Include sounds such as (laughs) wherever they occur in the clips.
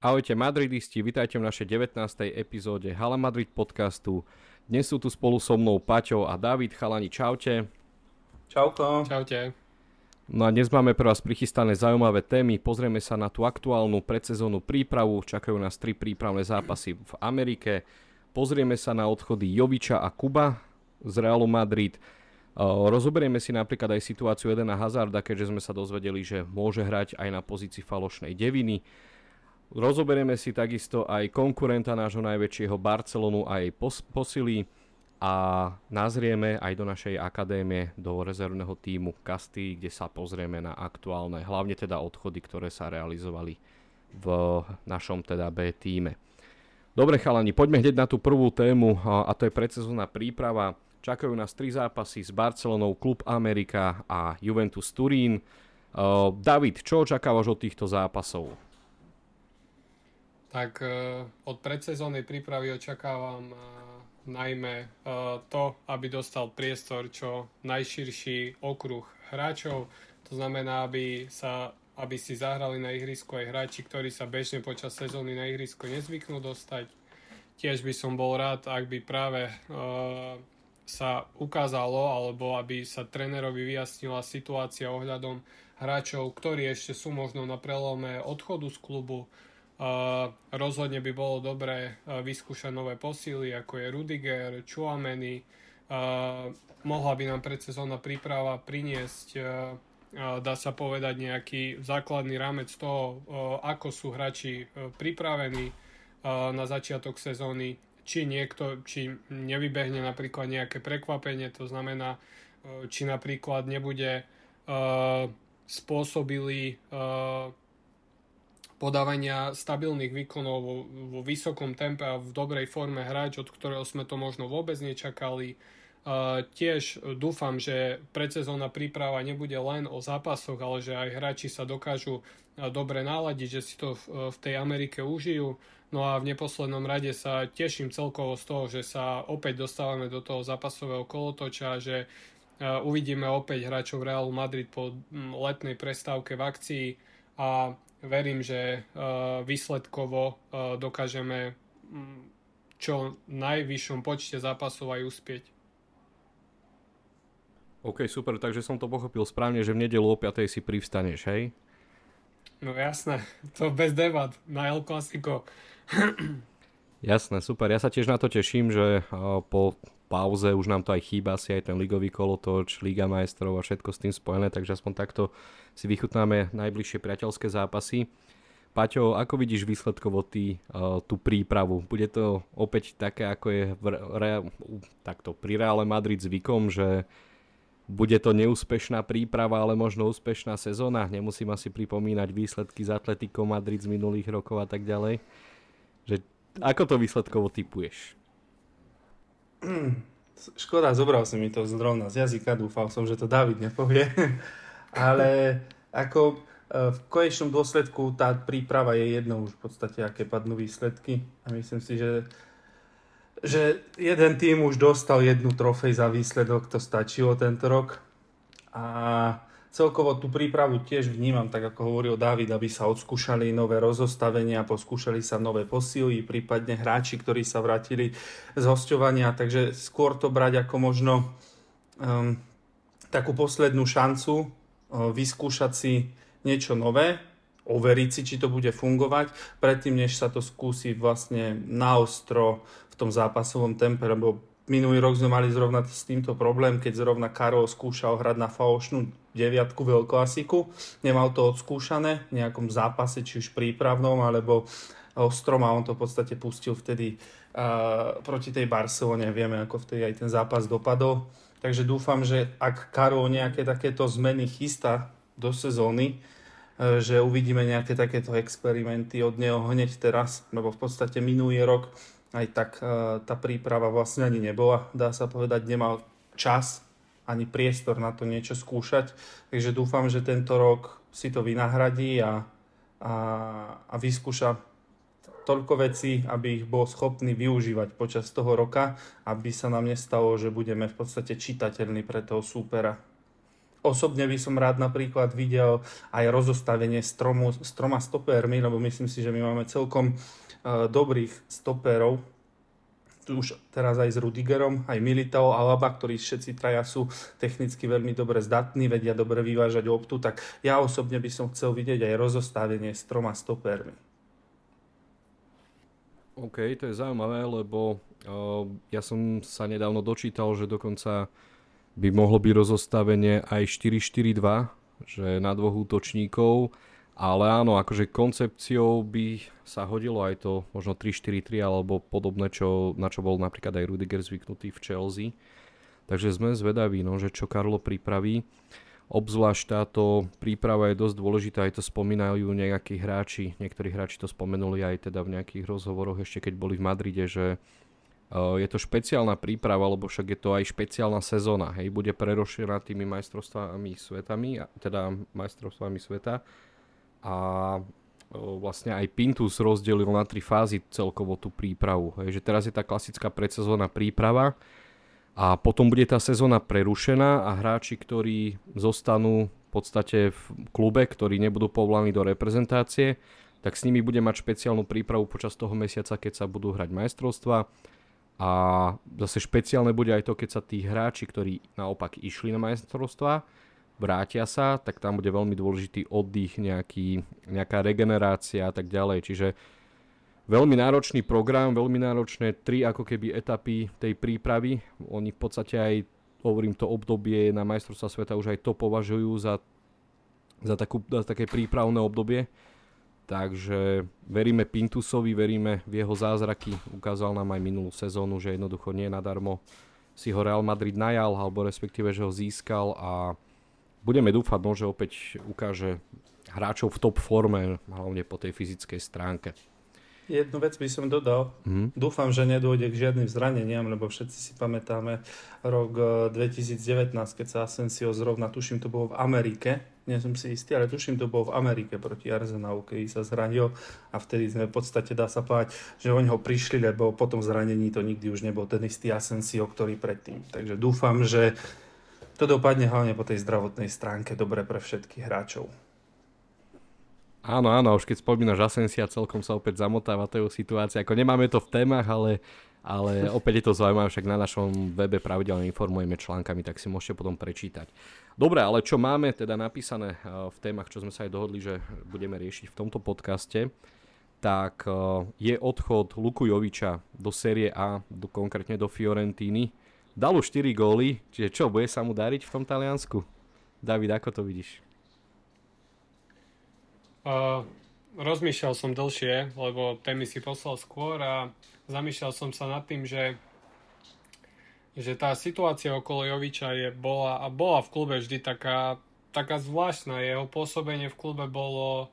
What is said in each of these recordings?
Ahojte Madridisti, vitajte v našej 19. epizóde Hala Madrid podcastu. Dnes sú tu spolu so mnou Paťo a David. Chalani, čaute. Čauko. Čaute. No a dnes máme pre vás prichystané zaujímavé témy. Pozrieme sa na tú aktuálnu predsezónnu prípravu. Čakajú nás tri prípravné zápasy v Amerike. Pozrieme sa na odchody Joviča a Kuba z Realu Madrid. Rozoberieme si napríklad aj situáciu Edena Hazarda, keďže sme sa dozvedeli, že môže hrať aj na pozícii falošnej deviny. Rozoberieme si takisto aj konkurenta nášho najväčšieho Barcelonu a jej pos- posily a nazrieme aj do našej akadémie, do rezervného týmu Kasty, kde sa pozrieme na aktuálne, hlavne teda odchody, ktoré sa realizovali v našom teda B týme. Dobre chalani, poďme hneď na tú prvú tému a to je predsezónna príprava. Čakajú nás tri zápasy s Barcelonou, Klub Amerika a Juventus Turín. David, čo očakávaš od týchto zápasov? Tak uh, od predsezónnej prípravy očakávam uh, najmä uh, to, aby dostal priestor čo najširší okruh hráčov. To znamená, aby, sa, aby si zahrali na ihrisku aj hráči, ktorí sa bežne počas sezóny na ihrisko nezvyknú dostať. Tiež by som bol rád, ak by práve sa ukázalo, alebo aby sa trénerovi vyjasnila situácia ohľadom hráčov, ktorí ešte sú možno na prelome odchodu z klubu, rozhodne by bolo dobré vyskúšať nové posily, ako je Rudiger, Chouameni. mohla by nám predsezónna príprava priniesť, dá sa povedať, nejaký základný rámec toho, ako sú hráči pripravení na začiatok sezóny, či niekto, či nevybehne napríklad nejaké prekvapenie, to znamená, či napríklad nebude spôsobili podávania stabilných výkonov vo, vo vysokom tempe a v dobrej forme hráč, od ktorého sme to možno vôbec nečakali. Uh, tiež dúfam, že predsezónna príprava nebude len o zápasoch, ale že aj hráči sa dokážu dobre naladiť, že si to v, v tej Amerike užijú. No a v neposlednom rade sa teším celkovo z toho, že sa opäť dostávame do toho zápasového kolotoča, že uh, uvidíme opäť hráčov Realu Madrid po letnej prestávke v akcii a verím, že uh, výsledkovo uh, dokážeme mm, čo najvyššom počte zápasov aj uspieť. OK, super, takže som to pochopil správne, že v nedelu o 5. si privstaneš, hej? No jasné, (laughs) to bez debat na El Clasico. (clears throat) jasné, super, ja sa tiež na to teším, že uh, po pauze už nám to aj chýba si aj ten ligový kolotoč, Liga majstrov a všetko s tým spojené, takže aspoň takto si vychutnáme najbližšie priateľské zápasy. Paťo, ako vidíš výsledkovo ty uh, tú prípravu? Bude to opäť také, ako je v re, takto, pri Reále Madrid zvykom, že bude to neúspešná príprava, ale možno úspešná sezóna? Nemusím asi pripomínať výsledky z Atletico Madrid z minulých rokov a tak ďalej. Že, ako to výsledkovo typuješ? (clears throat) Škoda, zobral si mi to zrovna z jazyka, dúfal som, že to David nepovie. (laughs) Ale ako e, v konečnom dôsledku tá príprava je jedno už v podstate, aké padnú výsledky. A myslím si, že, že jeden tým už dostal jednu trofej za výsledok, to stačilo tento rok. A celkovo tú prípravu tiež vnímam, tak ako hovoril David, aby sa odskúšali nové rozostavenia, poskúšali sa nové posily, prípadne hráči, ktorí sa vrátili z hostovania, takže skôr to brať ako možno um, takú poslednú šancu uh, vyskúšať si niečo nové, overiť si, či to bude fungovať, predtým, než sa to skúsi vlastne naostro v tom zápasovom tempe, lebo Minulý rok sme mali zrovna s týmto problém, keď zrovna Karol skúšal hrať na falošnú deviatku veľkoasiku. Nemal to odskúšané v nejakom zápase, či už prípravnom, alebo ostrom a on to v podstate pustil vtedy uh, proti tej Barcelone. Vieme, ako vtedy aj ten zápas dopadol. Takže dúfam, že ak Karol nejaké takéto zmeny chystá do sezóny, uh, že uvidíme nejaké takéto experimenty od neho hneď teraz, lebo v podstate minulý rok aj tak e, tá príprava vlastne ani nebola, dá sa povedať, nemal čas ani priestor na to niečo skúšať, takže dúfam, že tento rok si to vynahradí a, a, a vyskúša toľko vecí, aby ich bol schopný využívať počas toho roka, aby sa nám nestalo, že budeme v podstate čitateľní pre toho súpera. Osobne by som rád napríklad videl aj rozostavenie s, tromu, s troma lebo myslím si, že my máme celkom uh, dobrých stoperov, už teraz aj s Rudigerom, aj Militao a Laba, ktorí všetci traja sú technicky veľmi dobre zdatní, vedia dobre vyvážať loptu, tak ja osobne by som chcel vidieť aj rozostavenie s troma stopermi. OK, to je zaujímavé, lebo uh, ja som sa nedávno dočítal, že dokonca by mohlo byť rozostavenie aj 4-4-2, že na dvoch útočníkov, ale áno, akože koncepciou by sa hodilo aj to možno 3-4-3 alebo podobné, čo, na čo bol napríklad aj Rudiger zvyknutý v Chelsea. Takže sme zvedaví, no, že čo Karlo pripraví. Obzvlášť táto príprava je dosť dôležitá, aj to spomínajú nejakí hráči, niektorí hráči to spomenuli aj teda v nejakých rozhovoroch ešte keď boli v Madride, že je to špeciálna príprava, lebo však je to aj špeciálna sezóna. Hej, bude prerošená tými majstrovstvami svetami, teda majstrovstvami sveta. A vlastne aj Pintus rozdelil na tri fázy celkovo tú prípravu. Hej, že teraz je tá klasická predsezónna príprava a potom bude tá sezóna prerušená a hráči, ktorí zostanú v podstate v klube, ktorí nebudú povolaní do reprezentácie, tak s nimi bude mať špeciálnu prípravu počas toho mesiaca, keď sa budú hrať majstrovstva a zase špeciálne bude aj to, keď sa tí hráči, ktorí naopak išli na majstrovstvá, vrátia sa, tak tam bude veľmi dôležitý oddych, nejaký, nejaká regenerácia a tak ďalej. Čiže veľmi náročný program, veľmi náročné tri ako keby etapy tej prípravy. Oni v podstate aj, hovorím to obdobie na majstrovstva sveta už aj to považujú za, za, takú, za také prípravné obdobie Takže veríme Pintusovi, veríme v jeho zázraky. Ukázal nám aj minulú sezónu, že jednoducho nie nadarmo si ho Real Madrid najal, alebo respektíve, že ho získal a budeme dúfať, no, že opäť ukáže hráčov v top forme, hlavne po tej fyzickej stránke. Jednu vec by som dodal. Mm. Dúfam, že nedôjde k žiadnym zraneniam, lebo všetci si pamätáme rok 2019, eh, keď sa Asensio zrovna, tuším, to bolo v Amerike, nie som si istý, ale tuším, to bolo v Amerike proti Arsenalu, keď sa zranil a vtedy sme v podstate, dá sa povedať, že oni ho prišli, lebo po tom zranení to nikdy už nebol ten istý Asensio, ktorý predtým. Takže dúfam, že to dopadne hlavne po tej zdravotnej stránke dobre pre všetkých hráčov. Áno, áno, už keď spomínaš Asensia, celkom sa opäť zamotáva tej situácia. Ako nemáme to v témach, ale, ale (laughs) opäť je to zaujímavé, však na našom webe pravidelne informujeme článkami, tak si môžete potom prečítať. Dobre, ale čo máme teda napísané eh, v témach, čo sme sa aj dohodli, že budeme riešiť v tomto podcaste, tak eh, je odchod Luku Joviča do série A, do, konkrétne do Fiorentíny. Dal už 4 góly, čiže čo, bude sa mu dariť v tom Taliansku? David, ako to vidíš? Uh, rozmýšľal som dlhšie, lebo témy si poslal skôr a zamýšľal som sa nad tým, že že tá situácia okolo Joviča je, bola, a bola v klube vždy taká, taká zvláštna. Jeho pôsobenie v klube bolo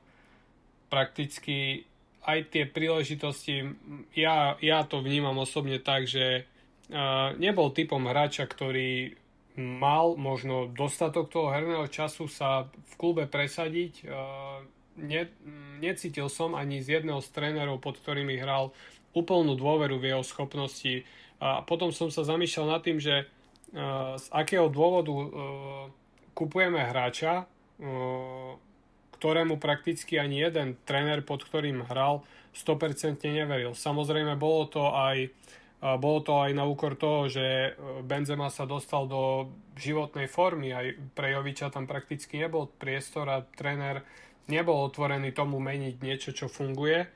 prakticky aj tie príležitosti, ja, ja to vnímam osobne tak, že nebol typom hráča, ktorý mal možno dostatok toho herného času sa v klube presadiť. Ne, necítil som ani z jedného z trénerov, pod ktorými hral, úplnú dôveru v jeho schopnosti. A potom som sa zamýšľal nad tým, že z akého dôvodu kupujeme hráča, ktorému prakticky ani jeden tréner, pod ktorým hral, 100% neveril. Samozrejme, bolo to aj bolo to aj na úkor toho, že Benzema sa dostal do životnej formy, aj pre Joviča tam prakticky nebol priestor a tréner nebol otvorený tomu meniť niečo, čo funguje.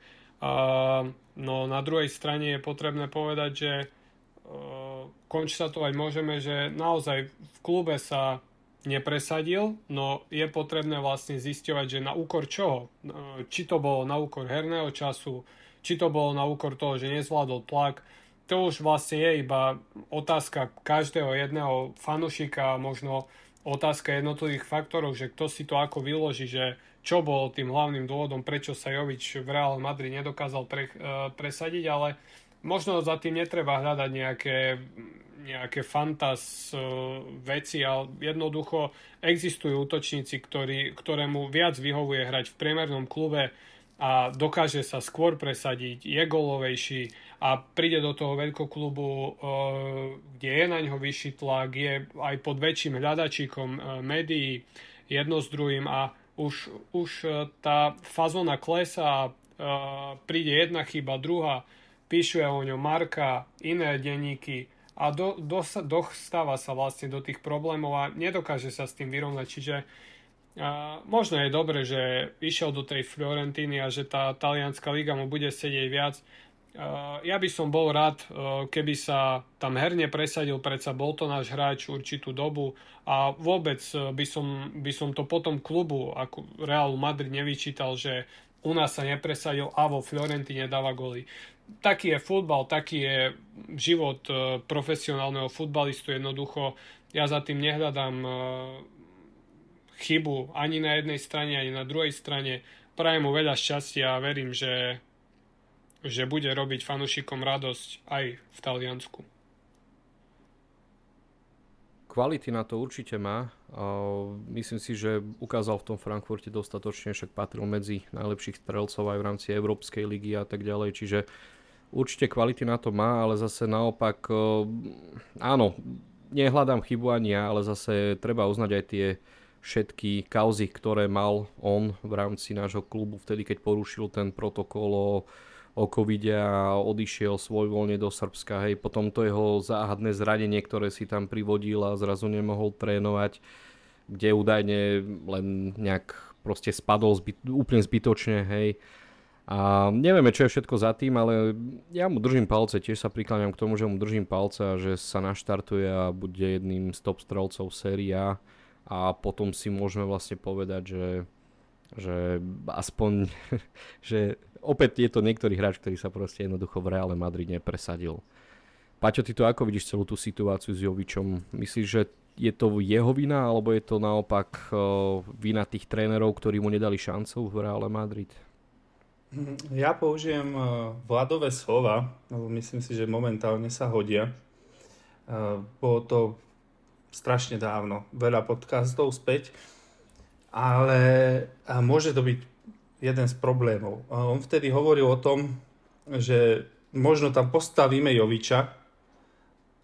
No na druhej strane je potrebné povedať, že konštatovať môžeme, že naozaj v klube sa nepresadil, no je potrebné vlastne zisťovať, že na úkor čoho. Či to bolo na úkor herného času, či to bolo na úkor toho, že nezvládol tlak. To už vlastne je iba otázka každého jedného fanušika, možno otázka jednotlivých faktorov, že kto si to ako vyloží, že čo bol tým hlavným dôvodom, prečo sa Jovič v Real Madrid nedokázal pre, uh, presadiť, ale možno za tým netreba hľadať nejaké, nejaké fantas uh, veci, ale jednoducho existujú útočníci, ktorý, ktorému viac vyhovuje hrať v priemernom klube a dokáže sa skôr presadiť, je golovejší a príde do toho veľkoklubu, e, kde je na ňo vyšší tlak, je aj pod väčším hľadačíkom e, médií jedno s druhým a už, už e, tá fazóna klesa, príde jedna chyba, druhá, píšu o ňom Marka, iné denníky a do, do, dostáva sa vlastne do tých problémov a nedokáže sa s tým vyrovnať. Čiže a možno je dobre, že išiel do tej Florentiny a že tá talianská liga mu bude sedieť viac. Ja by som bol rád, keby sa tam herne presadil, predsa bol to náš hráč určitú dobu a vôbec by som, by som to potom klubu ako Real Madrid nevyčítal, že u nás sa nepresadil a vo Fiorentine dáva goly. Taký je futbal, taký je život profesionálneho futbalistu jednoducho. Ja za tým nehľadám chybu ani na jednej strane, ani na druhej strane. Prajem mu veľa šťastia a verím, že, že bude robiť fanúšikom radosť aj v Taliansku. Kvality na to určite má. Myslím si, že ukázal v tom Frankfurte dostatočne, však patril medzi najlepších strelcov aj v rámci Európskej ligy a tak ďalej, čiže určite kvality na to má, ale zase naopak, áno, nehľadám chybu ani ja, ale zase treba uznať aj tie všetky kauzy, ktoré mal on v rámci nášho klubu vtedy, keď porušil ten protokol o, o covide a odišiel svojvoľne do Srbska. Hej, potom to jeho záhadné zranenie, ktoré si tam privodil a zrazu nemohol trénovať, kde údajne len nejak proste spadol zbyt, úplne zbytočne, hej. A nevieme, čo je všetko za tým, ale ja mu držím palce, tiež sa prikláňam k tomu, že mu držím palce a že sa naštartuje a bude jedným z top strelcov série A a potom si môžeme vlastne povedať, že, že aspoň, (laughs) že opäť je to niektorý hráč, ktorý sa proste jednoducho v Reále Madrid nepresadil. Paťo, ty to ako vidíš celú tú situáciu s Jovičom? Myslíš, že je to jeho vina, alebo je to naopak uh, vina tých trénerov, ktorí mu nedali šancu v Reále Madrid? Ja použijem uh, vládové slova, lebo myslím si, že momentálne sa hodia. Uh, bolo to strašne dávno, veľa podcastov späť, ale môže to byť jeden z problémov. On vtedy hovoril o tom, že možno tam postavíme Joviča,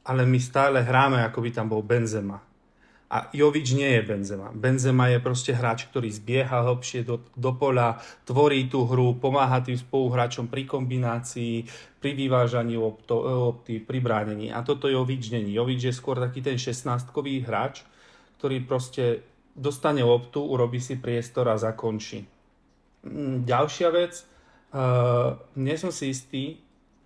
ale my stále hráme, ako by tam bol Benzema. A Jovič nie je Benzema. Benzema je proste hráč, ktorý zbieha hlbšie do, do pola, tvorí tú hru, pomáha tým spoluhráčom pri kombinácii, pri vyvážaní lopty, pri bránení. A toto Jovič není. Jovič je skôr taký ten 16-kový hráč, ktorý proste dostane loptu, urobí si priestor a zakončí. Mm, ďalšia vec, uh, nie som si istý,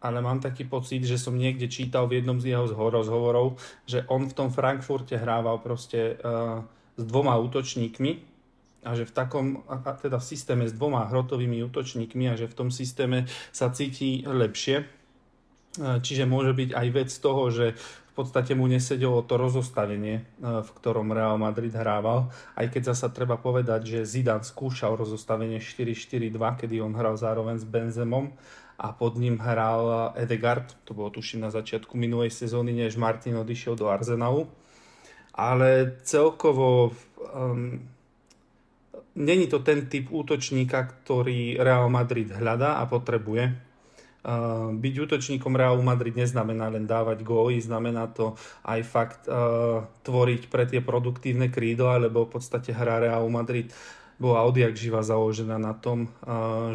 ale mám taký pocit, že som niekde čítal v jednom z jeho rozhovorov, že on v tom Frankfurte hrával proste uh, s dvoma útočníkmi a že v takom, a teda v systéme s dvoma hrotovými útočníkmi a že v tom systéme sa cíti lepšie. Uh, čiže môže byť aj vec toho, že v podstate mu nesedelo to rozostavenie, uh, v ktorom Real Madrid hrával. Aj keď zasa treba povedať, že Zidane skúšal rozostavenie 4-4-2, kedy on hral zároveň s Benzemom a pod ním hral Edegard, to bolo tuším na začiatku minulej sezóny, než Martin odišiel do Arsenalu. Ale celkovo um, není to ten typ útočníka, ktorý Real Madrid hľadá a potrebuje. Uh, byť útočníkom Real Madrid neznamená len dávať góly, znamená to aj fakt uh, tvoriť pre tie produktívne krídla, lebo v podstate hrá Real Madrid bola odjak živa založená na tom,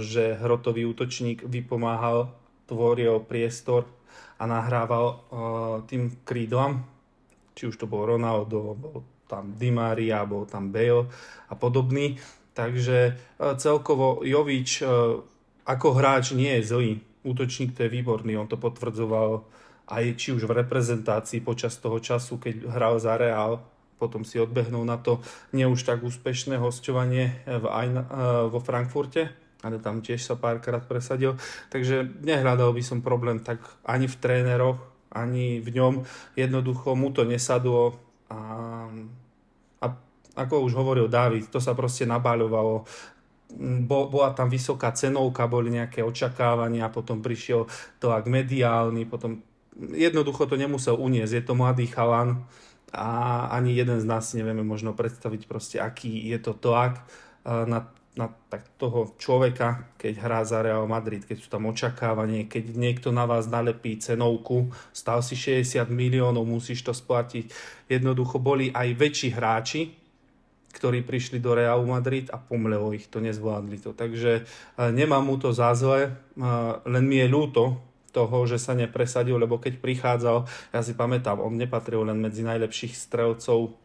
že hrotový útočník vypomáhal, tvoril priestor a nahrával tým krídlam, či už to bol Ronaldo, bol tam Di Maria, bol tam Bale a podobný. Takže celkovo Jovič ako hráč nie je zlý. Útočník to je výborný, on to potvrdzoval aj či už v reprezentácii počas toho času, keď hral za Real, potom si odbehnul na to nie už tak úspešné hostovanie v, Aina, eh, vo Frankfurte, ale tam tiež sa párkrát presadil. Takže nehľadal by som problém tak ani v tréneroch, ani v ňom. Jednoducho mu to nesadlo a, a ako už hovoril David, to sa proste nabáľovalo bo, bola tam vysoká cenovka, boli nejaké očakávania, potom prišiel tlak mediálny, potom jednoducho to nemusel uniesť. Je to mladý chalan, a ani jeden z nás si nevieme možno predstaviť proste, aký je to tlak na na tak toho človeka, keď hrá za Real Madrid, keď sú tam očakávanie, keď niekto na vás nalepí cenovku, stal si 60 miliónov, musíš to splatiť. Jednoducho boli aj väčší hráči, ktorí prišli do Real Madrid a pomlelo ich to, nezvládli to. Takže nemám mu to za zle, len mi je ľúto toho, že sa nepresadil, lebo keď prichádzal, ja si pamätám, on nepatril len medzi najlepších strelcov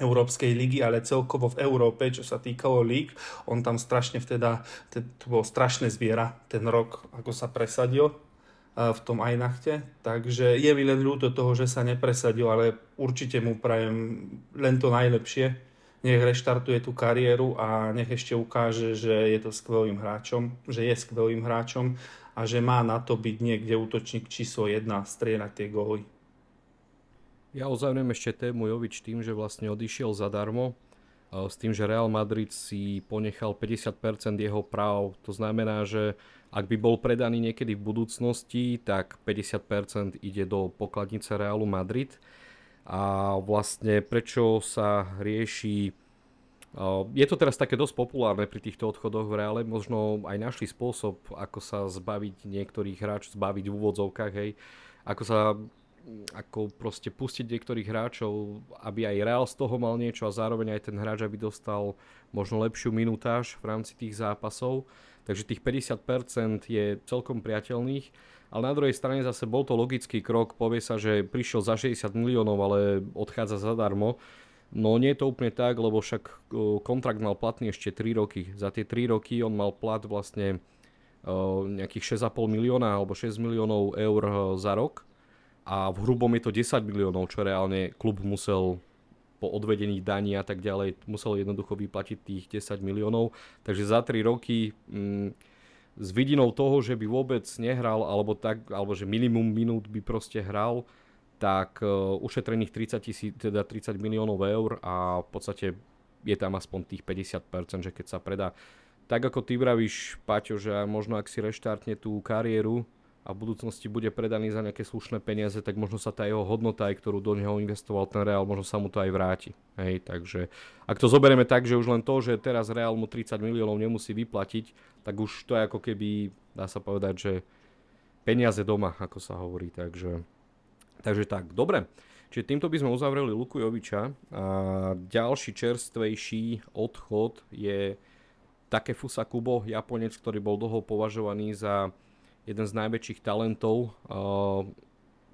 Európskej ligy, ale celkovo v Európe, čo sa týkalo líg, on tam strašne vteda, to bolo strašné zviera ten rok, ako sa presadil v tom Ajnachte. Takže je mi len ľúto toho, že sa nepresadil, ale určite mu prajem len to najlepšie. Nech reštartuje tú kariéru a nech ešte ukáže, že je to skvelým hráčom, že je skvelým hráčom a že má na to byť niekde útočník číslo 1 strieľať tie góly. Ja uzavriem ešte tému Jovič tým, že vlastne odišiel zadarmo, s tým, že Real Madrid si ponechal 50% jeho práv. To znamená, že ak by bol predaný niekedy v budúcnosti, tak 50% ide do pokladnice Realu Madrid. A vlastne prečo sa rieši je to teraz také dosť populárne pri týchto odchodoch v reále, možno aj našli spôsob, ako sa zbaviť niektorých hráčov, zbaviť v úvodzovkách, hej, ako sa ako proste pustiť niektorých hráčov, aby aj Real z toho mal niečo a zároveň aj ten hráč, aby dostal možno lepšiu minutáž v rámci tých zápasov. Takže tých 50% je celkom priateľných. Ale na druhej strane zase bol to logický krok, povie sa, že prišiel za 60 miliónov, ale odchádza zadarmo. No nie je to úplne tak, lebo však kontrakt mal platný ešte 3 roky. Za tie 3 roky on mal plat vlastne nejakých 6,5 milióna alebo 6 miliónov eur za rok a v hrubom je to 10 miliónov, čo reálne klub musel po odvedení daní a tak ďalej, musel jednoducho vyplatiť tých 10 miliónov. Takže za 3 roky mm, s vidinou toho, že by vôbec nehral, alebo, tak, alebo že minimum minút by proste hral, tak uh, ušetrených 30, tisíc, teda 30 miliónov eur a v podstate je tam aspoň tých 50%, že keď sa predá. Tak ako ty vravíš, Paťo, že možno ak si reštartne tú kariéru a v budúcnosti bude predaný za nejaké slušné peniaze, tak možno sa tá jeho hodnota, aj ktorú do neho investoval ten Real, možno sa mu to aj vráti. Hej, takže ak to zoberieme tak, že už len to, že teraz Real mu 30 miliónov nemusí vyplatiť, tak už to je ako keby, dá sa povedať, že peniaze doma, ako sa hovorí. Takže Takže tak, dobre. Čiže týmto by sme uzavreli Luku Joviča a ďalší čerstvejší odchod je Takefusa Kubo, Japonec, ktorý bol dlho považovaný za jeden z najväčších talentov, uh,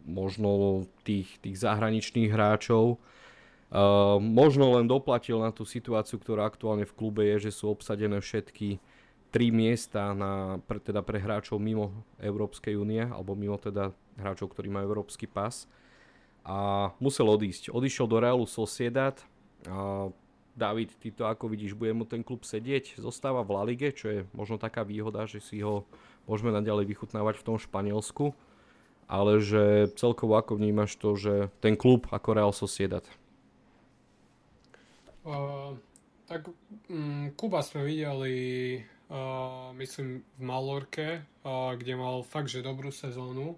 možno tých, tých zahraničných hráčov. Uh, možno len doplatil na tú situáciu, ktorá aktuálne v klube je, že sú obsadené všetky tri miesta na, pre, teda pre hráčov mimo Európskej únie, alebo mimo teda hráčov, ktorí majú európsky pas. A musel odísť. Odišiel do Realu Sociedad. David, ty to ako vidíš, bude mu ten klub sedieť? Zostáva v La Lige, čo je možno taká výhoda, že si ho môžeme naďalej vychutnávať v tom Španielsku. Ale že celkovo ako vnímaš to, že ten klub ako Real Sociedad? Uh, tak um, Kuba sme videli uh, myslím v Malorke, uh, kde mal fakt, že dobrú sezónu.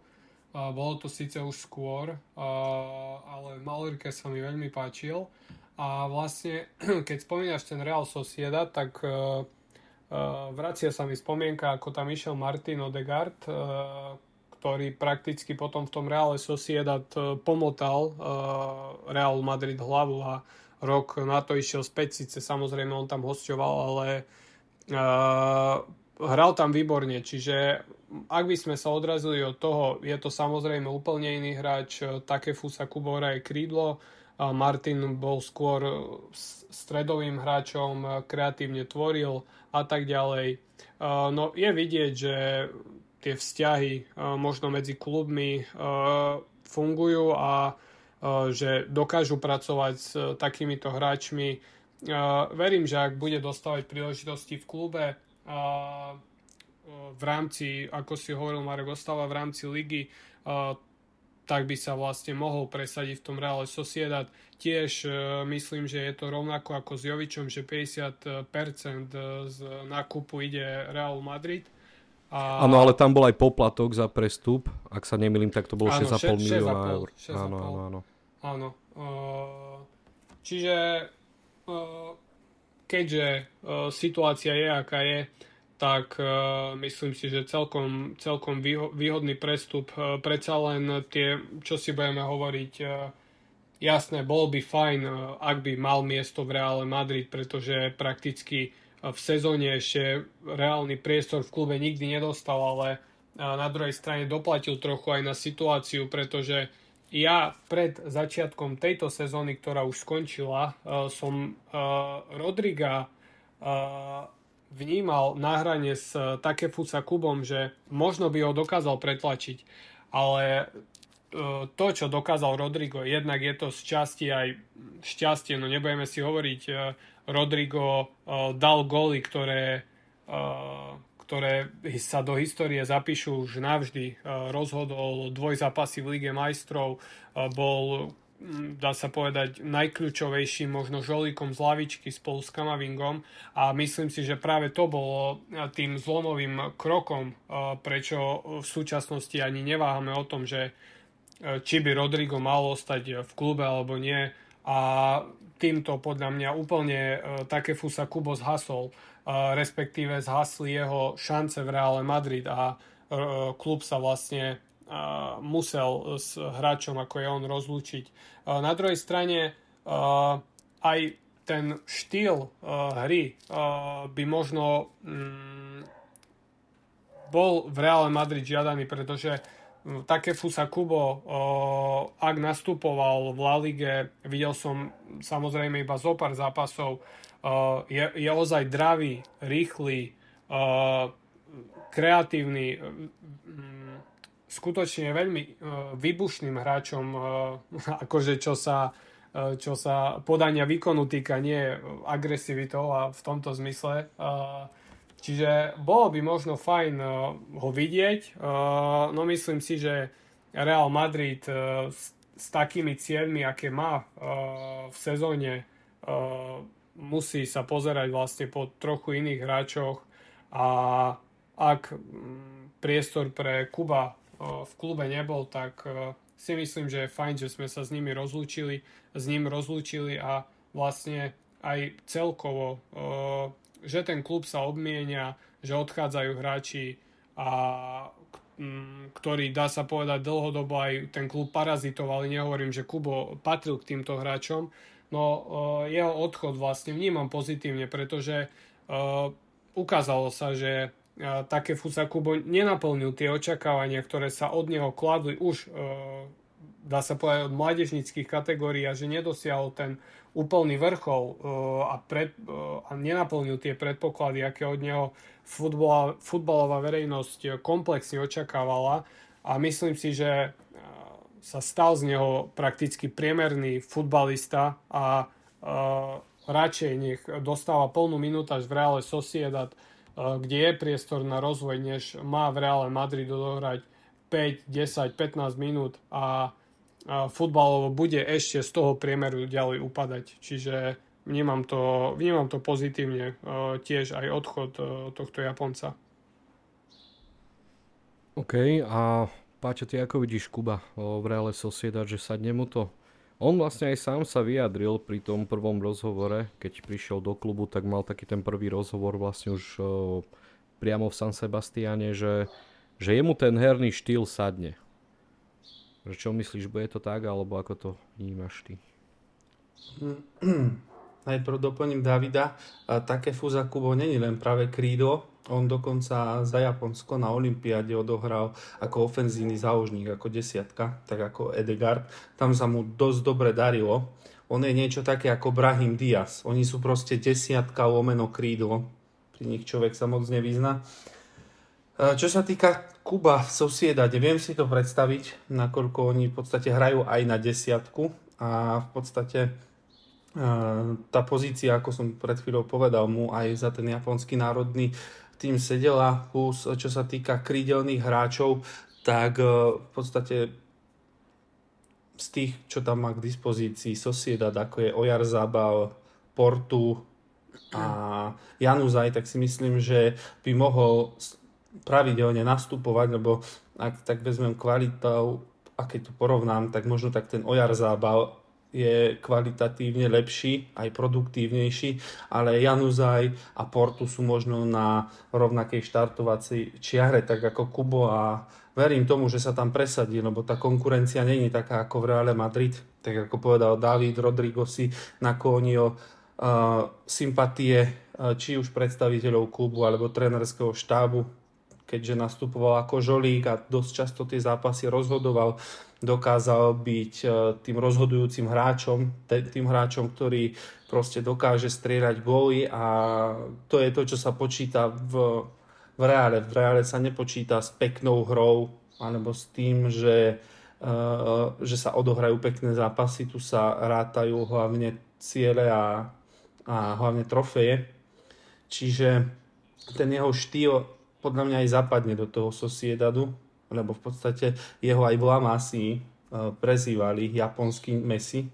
Uh, bolo to síce už skôr, uh, ale v Malorke sa mi veľmi páčil. A vlastne, (clears throat) keď spomínaš ten Real Sociedad, tak uh, vracia sa mi spomienka, ako tam išiel Martin Odegaard, uh, ktorý prakticky potom v tom Real Sociedad uh, pomotal Real Madrid hlavu a rok na to išiel späť, síce samozrejme on tam hostoval, ale hral tam výborne, čiže ak by sme sa odrazili od toho, je to samozrejme úplne iný hráč, Takefusa Kubora je krídlo, Martin bol skôr stredovým hráčom, kreatívne tvoril a tak ďalej. No je vidieť, že tie vzťahy možno medzi klubmi fungujú a že dokážu pracovať s takýmito hráčmi verím, že ak bude dostávať príležitosti v klube v rámci, ako si hovoril Marek, ostáva v rámci ligy, tak by sa vlastne mohol presadiť v tom Real Sociedad. Tiež uh, myslím, že je to rovnako ako s Jovičom, že 50% z nákupu ide Real Madrid. Áno, a... ale tam bol aj poplatok za prestup, ak sa nemýlim, tak to bolo 6,5 milióna eur. Áno, áno, áno. Áno. Uh, čiže keďže situácia je, aká je, tak myslím si, že celkom, celkom výhodný prestup. Predsa len tie, čo si budeme hovoriť, jasné, bol by fajn, ak by mal miesto v Reále Madrid, pretože prakticky v sezóne ešte reálny priestor v klube nikdy nedostal, ale na druhej strane doplatil trochu aj na situáciu, pretože ja pred začiatkom tejto sezóny, ktorá už skončila, som Rodriga vnímal na hrane s Takefusa Kubom, že možno by ho dokázal pretlačiť, ale to, čo dokázal Rodrigo, jednak je to z časti aj šťastie, no nebudeme si hovoriť, Rodrigo dal góly, ktoré ktoré sa do histórie zapíšu už navždy. Rozhodol dvojzápasy v Lige majstrov, bol dá sa povedať, najkľúčovejším možno žolíkom z lavičky spolu s Kamavingom. A myslím si, že práve to bolo tým zlomovým krokom, prečo v súčasnosti ani neváhame o tom, že či by Rodrigo mal ostať v klube alebo nie. A týmto podľa mňa úplne také Fusa Kubo zhasol respektíve zhasli jeho šance v Reále Madrid a e, klub sa vlastne musel s hráčom ako je on rozlúčiť. Na druhej strane aj ten štýl hry by možno mm, bol v Reále Madrid žiadaný, pretože také Fusa Kubo, ak nastupoval v La Lige, videl som samozrejme iba zo pár zápasov, je, je ozaj dravý, rýchly, kreatívny, skutočne veľmi vybušným hráčom, (laughs) akože čo sa, čo sa podania výkonu týka, nie agresivitou a v tomto zmysle. Čiže bolo by možno fajn ho vidieť, no myslím si, že Real Madrid s, s takými cieľmi, aké má v sezóne, musí sa pozerať vlastne po trochu iných hráčoch a ak priestor pre Kuba v klube nebol, tak si myslím, že je fajn, že sme sa s nimi rozlúčili, s ním rozlúčili a vlastne aj celkovo, že ten klub sa obmienia, že odchádzajú hráči a ktorý dá sa povedať dlhodobo aj ten klub parazitoval, nehovorím, že Kubo patril k týmto hráčom, No jeho odchod vlastne vnímam pozitívne, pretože ukázalo sa, že také Fusakubo nenaplnil tie očakávania, ktoré sa od neho kladli už dá sa povedať od mládežnických kategórií a že nedosiahol ten úplný vrchol a, pred, a nenaplnil tie predpoklady, aké od neho futbol, futbalová verejnosť komplexne očakávala. A myslím si, že sa stal z neho prakticky priemerný futbalista a uh, radšej nech dostáva plnú minútaž v Reále Sociedad, kde je priestor na rozvoj, než má v Reále Madrid odohrať 5, 10, 15 minút a futbalovo bude ešte z toho priemeru ďalej upadať. Čiže vnímam to, vnímam to pozitívne, uh, tiež aj odchod uh, tohto Japonca. OK, a Páčo, ty ako vidíš Kuba v Reale Sociedad, že sadne mu to? On vlastne aj sám sa vyjadril pri tom prvom rozhovore, keď prišiel do klubu, tak mal taký ten prvý rozhovor vlastne už o, priamo v San Sebastiane, že, že jemu ten herný štýl sadne. Že čo myslíš, bude to tak, alebo ako to vnímaš ty? (clears throat) Najprv doplním Davida. Také Fuza Kubo není len práve krídlo, on dokonca za Japonsko na Olympiáde odohral ako ofenzívny záložník, ako desiatka, tak ako Edegard. Tam sa mu dosť dobre darilo. On je niečo také ako Brahim Diaz. Oni sú proste desiatka lomeno krídlo. Pri nich človek sa moc nevyzna. E, čo sa týka Kuba v Sociedade, viem si to predstaviť, nakoľko oni v podstate hrajú aj na desiatku a v podstate e, tá pozícia, ako som pred chvíľou povedal, mu aj za ten japonský národný tým sedela, plus čo sa týka krídelných hráčov, tak e, v podstate z tých, čo tam má k dispozícii Sociedad, ako je Ojar Zabal, Portu a Januzaj, tak si myslím, že by mohol pravidelne nastupovať, lebo ak tak vezmem kvalitou a keď to porovnám, tak možno tak ten Ojar Zábal je kvalitatívne lepší, aj produktívnejší, ale Januzaj a Portu sú možno na rovnakej štartovacej čiare, tak ako Kubo a verím tomu, že sa tam presadí, lebo tá konkurencia není taká ako v Reále Madrid, tak ako povedal David Rodrigo si naklonil uh, sympatie uh, či už predstaviteľov klubu alebo trénerského štábu, keďže nastupoval ako žolík a dosť často tie zápasy rozhodoval, dokázal byť uh, tým rozhodujúcim hráčom, tým hráčom, ktorý proste dokáže strieľať góly a to je to, čo sa počíta v v reále. V reále sa nepočíta s peknou hrou alebo s tým, že, uh, že sa odohrajú pekné zápasy. Tu sa rátajú hlavne ciele a, a hlavne trofeje. Čiže ten jeho štýl podľa mňa aj zapadne do toho Sociedadu, lebo v podstate jeho aj v Lamasi uh, prezývali japonský Messi,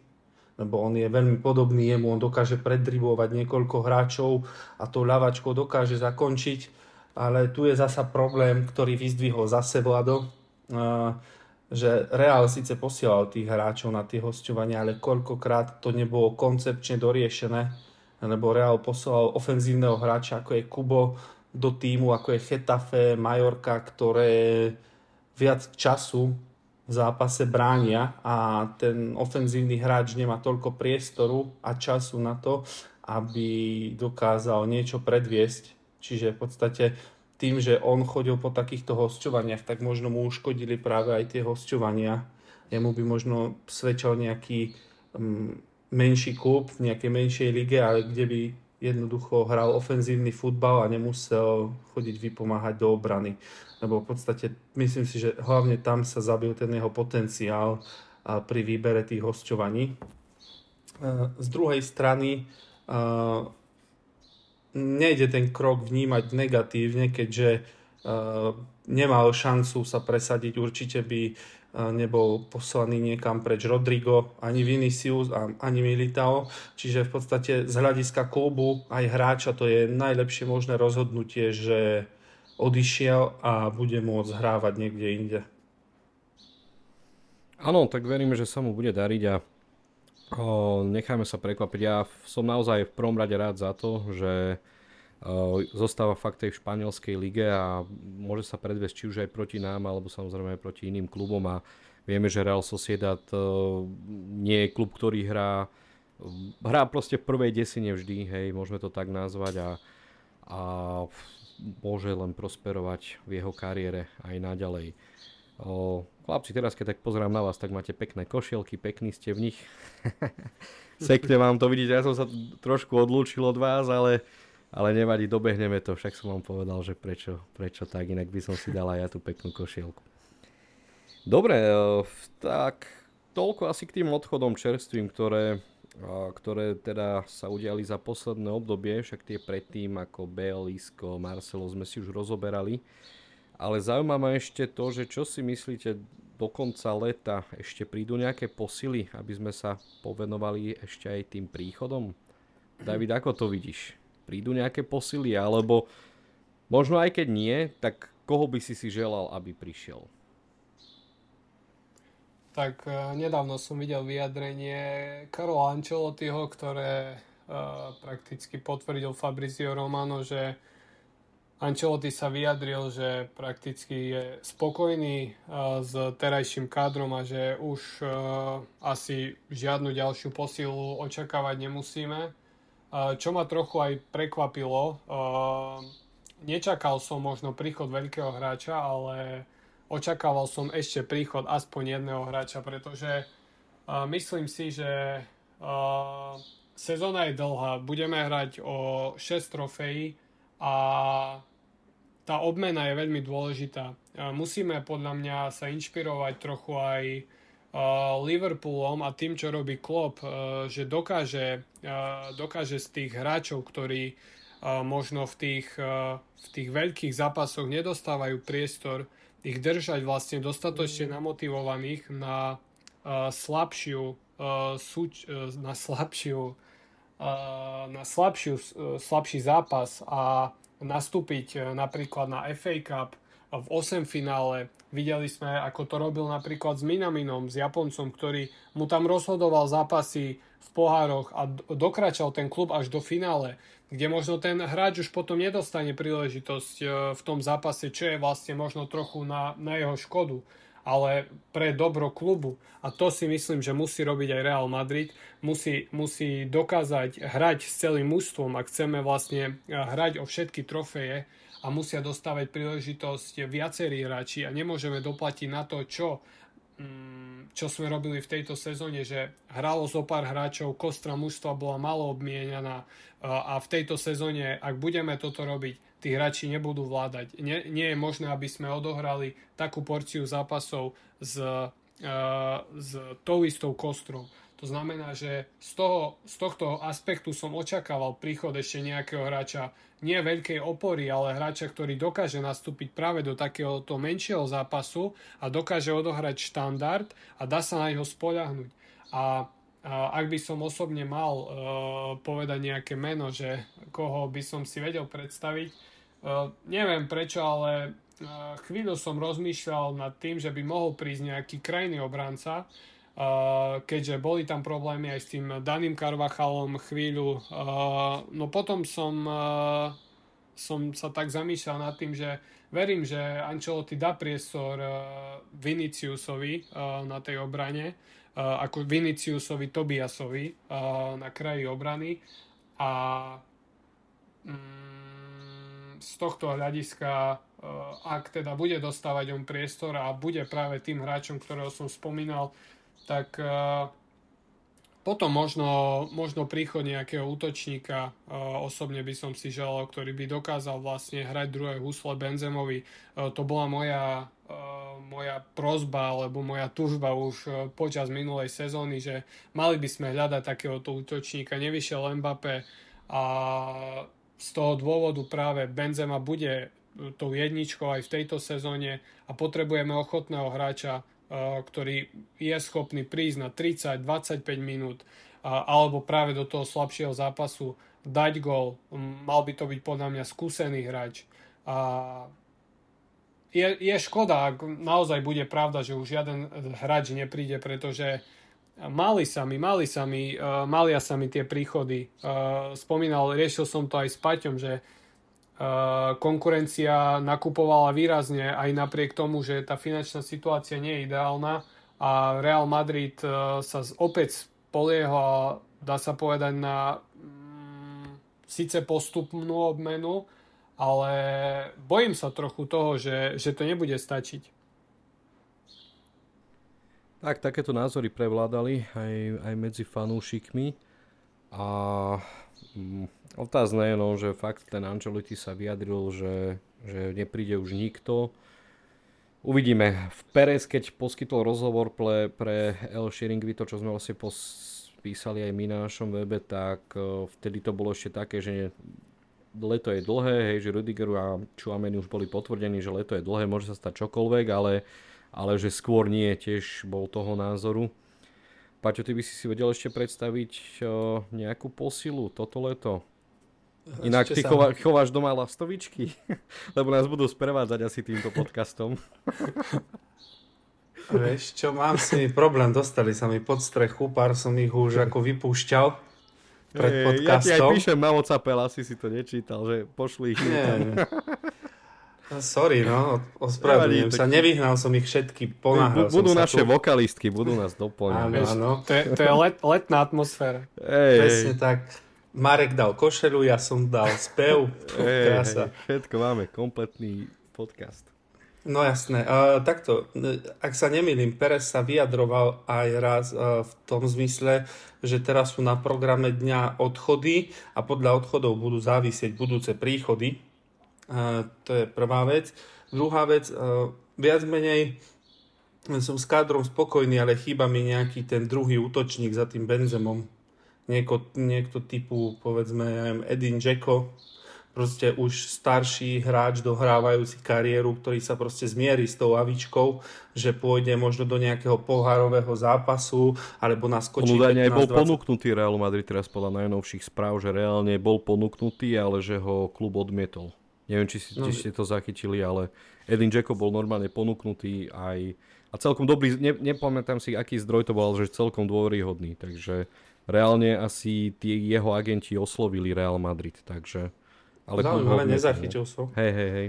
lebo on je veľmi podobný jemu, on dokáže preddribovať niekoľko hráčov a tou ľavačkou dokáže zakončiť ale tu je zasa problém, ktorý vyzdvihol zase Vlado, že Real síce posielal tých hráčov na tie hostovania, ale koľkokrát to nebolo koncepčne doriešené, lebo Real posielal ofenzívneho hráča, ako je Kubo, do týmu, ako je Chetafe, Majorka, ktoré viac času v zápase bránia a ten ofenzívny hráč nemá toľko priestoru a času na to, aby dokázal niečo predviesť Čiže v podstate tým, že on chodil po takýchto hosťovaniach, tak možno mu uškodili práve aj tie hosťovania. Jemu by možno svedčal nejaký um, menší klub v nejakej menšej lige, ale kde by jednoducho hral ofenzívny futbal a nemusel chodiť vypomáhať do obrany. Lebo v podstate myslím si, že hlavne tam sa zabil ten jeho potenciál pri výbere tých hosťovaní. Z druhej strany nejde ten krok vnímať negatívne, keďže uh, nemal šancu sa presadiť. Určite by nebol poslaný niekam preč Rodrigo, ani Vinicius, ani Militao. Čiže v podstate z hľadiska klubu aj hráča to je najlepšie možné rozhodnutie, že odišiel a bude môcť hrávať niekde inde. Áno, tak veríme, že sa mu bude dariť a O, necháme sa prekvapiť. Ja som naozaj v prvom rade rád za to, že zostáva fakt tej v španielskej lige a môže sa predviesť či už aj proti nám, alebo samozrejme aj proti iným klubom a vieme, že Real Sociedad o, nie je klub, ktorý hrá hrá proste v prvej desine vždy, hej, môžeme to tak nazvať a, a môže len prosperovať v jeho kariére aj naďalej. O, chlapci, teraz keď tak pozerám na vás, tak máte pekné košielky, pekní ste v nich. (laughs) Sekne vám to, vidíte, ja som sa trošku odlúčil od vás, ale, ale nevadí, dobehneme to, však som vám povedal, že prečo, prečo tak, inak by som si dal aj ja tú peknú košielku. Dobre, tak toľko asi k tým odchodom čerstvým, ktoré, ktoré teda sa udiali za posledné obdobie, však tie predtým ako Bale, Isco, Marcelo sme si už rozoberali. Ale zaujíma ma ešte to, že čo si myslíte do konca leta ešte prídu nejaké posily, aby sme sa povenovali ešte aj tým príchodom? David, ako to vidíš? Prídu nejaké posily, alebo možno aj keď nie, tak koho by si si želal, aby prišiel? Tak uh, nedávno som videl vyjadrenie Karola Ancelottiho, ktoré uh, prakticky potvrdil Fabrizio Romano, že Ancelotti sa vyjadril, že prakticky je spokojný s terajším kádrom a že už asi žiadnu ďalšiu posilu očakávať nemusíme. Čo ma trochu aj prekvapilo, nečakal som možno príchod veľkého hráča, ale očakával som ešte príchod aspoň jedného hráča, pretože myslím si, že sezóna je dlhá, budeme hrať o 6 trofejí a tá obmena je veľmi dôležitá. Musíme podľa mňa sa inšpirovať trochu aj Liverpoolom a tým, čo robí Klopp, že dokáže, dokáže z tých hráčov, ktorí možno v tých, v tých veľkých zápasoch nedostávajú priestor, ich držať vlastne dostatočne namotivovaných na slabšiu na slabšiu na slabšiu, slabší zápas a nastúpiť e, napríklad na FA Cup v 8 finále. Videli sme, ako to robil napríklad s Minaminom, s Japoncom, ktorý mu tam rozhodoval zápasy v pohároch a dokračal ten klub až do finále, kde možno ten hráč už potom nedostane príležitosť e, v tom zápase, čo je vlastne možno trochu na, na jeho škodu ale pre dobro klubu. A to si myslím, že musí robiť aj Real Madrid. Musí, musí dokázať hrať s celým mužstvom, ak chceme vlastne e, hrať o všetky trofeje a musia dostávať príležitosť viacerí hráči a nemôžeme doplatiť na to, čo mm, čo sme robili v tejto sezóne, že hralo zo pár hráčov, kostra mužstva bola malo obmienená a v tejto sezóne, ak budeme toto robiť, tí hráči nebudú vládať. Nie, nie je možné, aby sme odohrali takú porciu zápasov s, s tou istou kostrou. To znamená, že z, toho, z tohto aspektu som očakával príchod ešte nejakého hráča, nie veľkej opory, ale hráča, ktorý dokáže nastúpiť práve do takéhoto menšieho zápasu a dokáže odohrať štandard a dá sa na neho spoľahnúť. A, ak by som osobne mal uh, povedať nejaké meno, že koho by som si vedel predstaviť, uh, neviem prečo, ale uh, chvíľu som rozmýšľal nad tým, že by mohol prísť nejaký krajný obranca, keďže boli tam problémy aj s tým Daným Karvachalom chvíľu. No potom som, som sa tak zamýšľal nad tým, že verím, že Ancelotti dá priestor Viniciusovi na tej obrane, ako Viniciusovi Tobiasovi na kraji obrany a mm, z tohto hľadiska ak teda bude dostávať on priestor a bude práve tým hráčom, ktorého som spomínal, tak uh, potom možno, možno príchod nejakého útočníka, uh, osobne by som si želal, ktorý by dokázal vlastne hrať druhé husle Benzemovi. Uh, to bola moja, moja prozba alebo moja tužba už počas minulej sezóny, že mali by sme hľadať takéhoto útočníka. Nevyšiel Mbappé a z toho dôvodu práve Benzema bude tou jedničkou aj v tejto sezóne a potrebujeme ochotného hráča, ktorý je schopný prísť na 30-25 minút alebo práve do toho slabšieho zápasu dať gol. Mal by to byť podľa mňa skúsený hráč. A je, je škoda, ak naozaj bude pravda, že už žiaden hráč nepríde, pretože mali sa mi, mali sa mi, malia sa mi tie príchody. Spomínal, riešil som to aj s Paťom, že konkurencia nakupovala výrazne aj napriek tomu, že tá finančná situácia nie je ideálna a Real Madrid e, sa opäť spolieha, dá sa povedať, na mm, síce postupnú obmenu, ale bojím sa trochu toho, že, že to nebude stačiť. Tak, takéto názory prevládali aj, aj medzi fanúšikmi a mm, Otázne je, no, že fakt ten Angelotti sa vyjadril, že, že nepríde už nikto. Uvidíme. V Perez, keď poskytol rozhovor pre, pre El Shiringvi, to čo sme vlastne písali aj my na našom webe, tak uh, vtedy to bolo ešte také, že leto je dlhé, hej, že Rudigeru a Chuameni už boli potvrdení, že leto je dlhé, môže sa stať čokoľvek, ale, ale že skôr nie, tiež bol toho názoru. Paťo, ty by si si vedel ešte predstaviť uh, nejakú posilu toto leto? Inak ty chova, chováš doma lastovičky, (laughs) lebo nás budú sprevádzať asi týmto podcastom. (laughs) Vieš čo, mám s nimi problém, dostali sa mi pod strechu, pár som ich už ako vypúšťal pred podcastom. Ja ti aj píšem na WhatsApp, asi si to nečítal, že pošli ich. Nie, no, (laughs) Sorry, no, ospravedlňujem sa, nevyhnal som ich všetky, ponáhľal Budú naše tu. vokalistky, budú nás doplňať. Áno, áno. To je, to je let, letná atmosféra. Ej, Presne tak. Marek dal košelu, ja som dal spev. Krása. Hey, všetko máme, kompletný podcast. No jasné. Uh, takto, ak sa nemýlim, Perez sa vyjadroval aj raz uh, v tom zmysle, že teraz sú na programe dňa odchody a podľa odchodov budú závisieť budúce príchody. To je prvá vec. Druhá vec, uh, viac menej som s kádrom spokojný, ale chýba mi nejaký ten druhý útočník za tým Benzemom nieko, niekto typu, povedzme, ja neviem, Edin Dzeko, proste už starší hráč dohrávajúci kariéru, ktorý sa proste zmierí s tou avičkou, že pôjde možno do nejakého pohárového zápasu, alebo naskočí On údajne aj bol 20... ponúknutý Real Madrid teraz podľa najnovších správ, že reálne bol ponúknutý, ale že ho klub odmietol. Neviem, či, si, no, či ste to zachytili, ale Edin Jacob bol normálne ponúknutý aj a celkom dobrý, ne, nepamätám si, aký zdroj to bol, ale že celkom dôveryhodný, takže reálne asi tie jeho agenti oslovili Real Madrid, takže... Ale Zaujímavé, nezachytil som. Hej, hej, hej.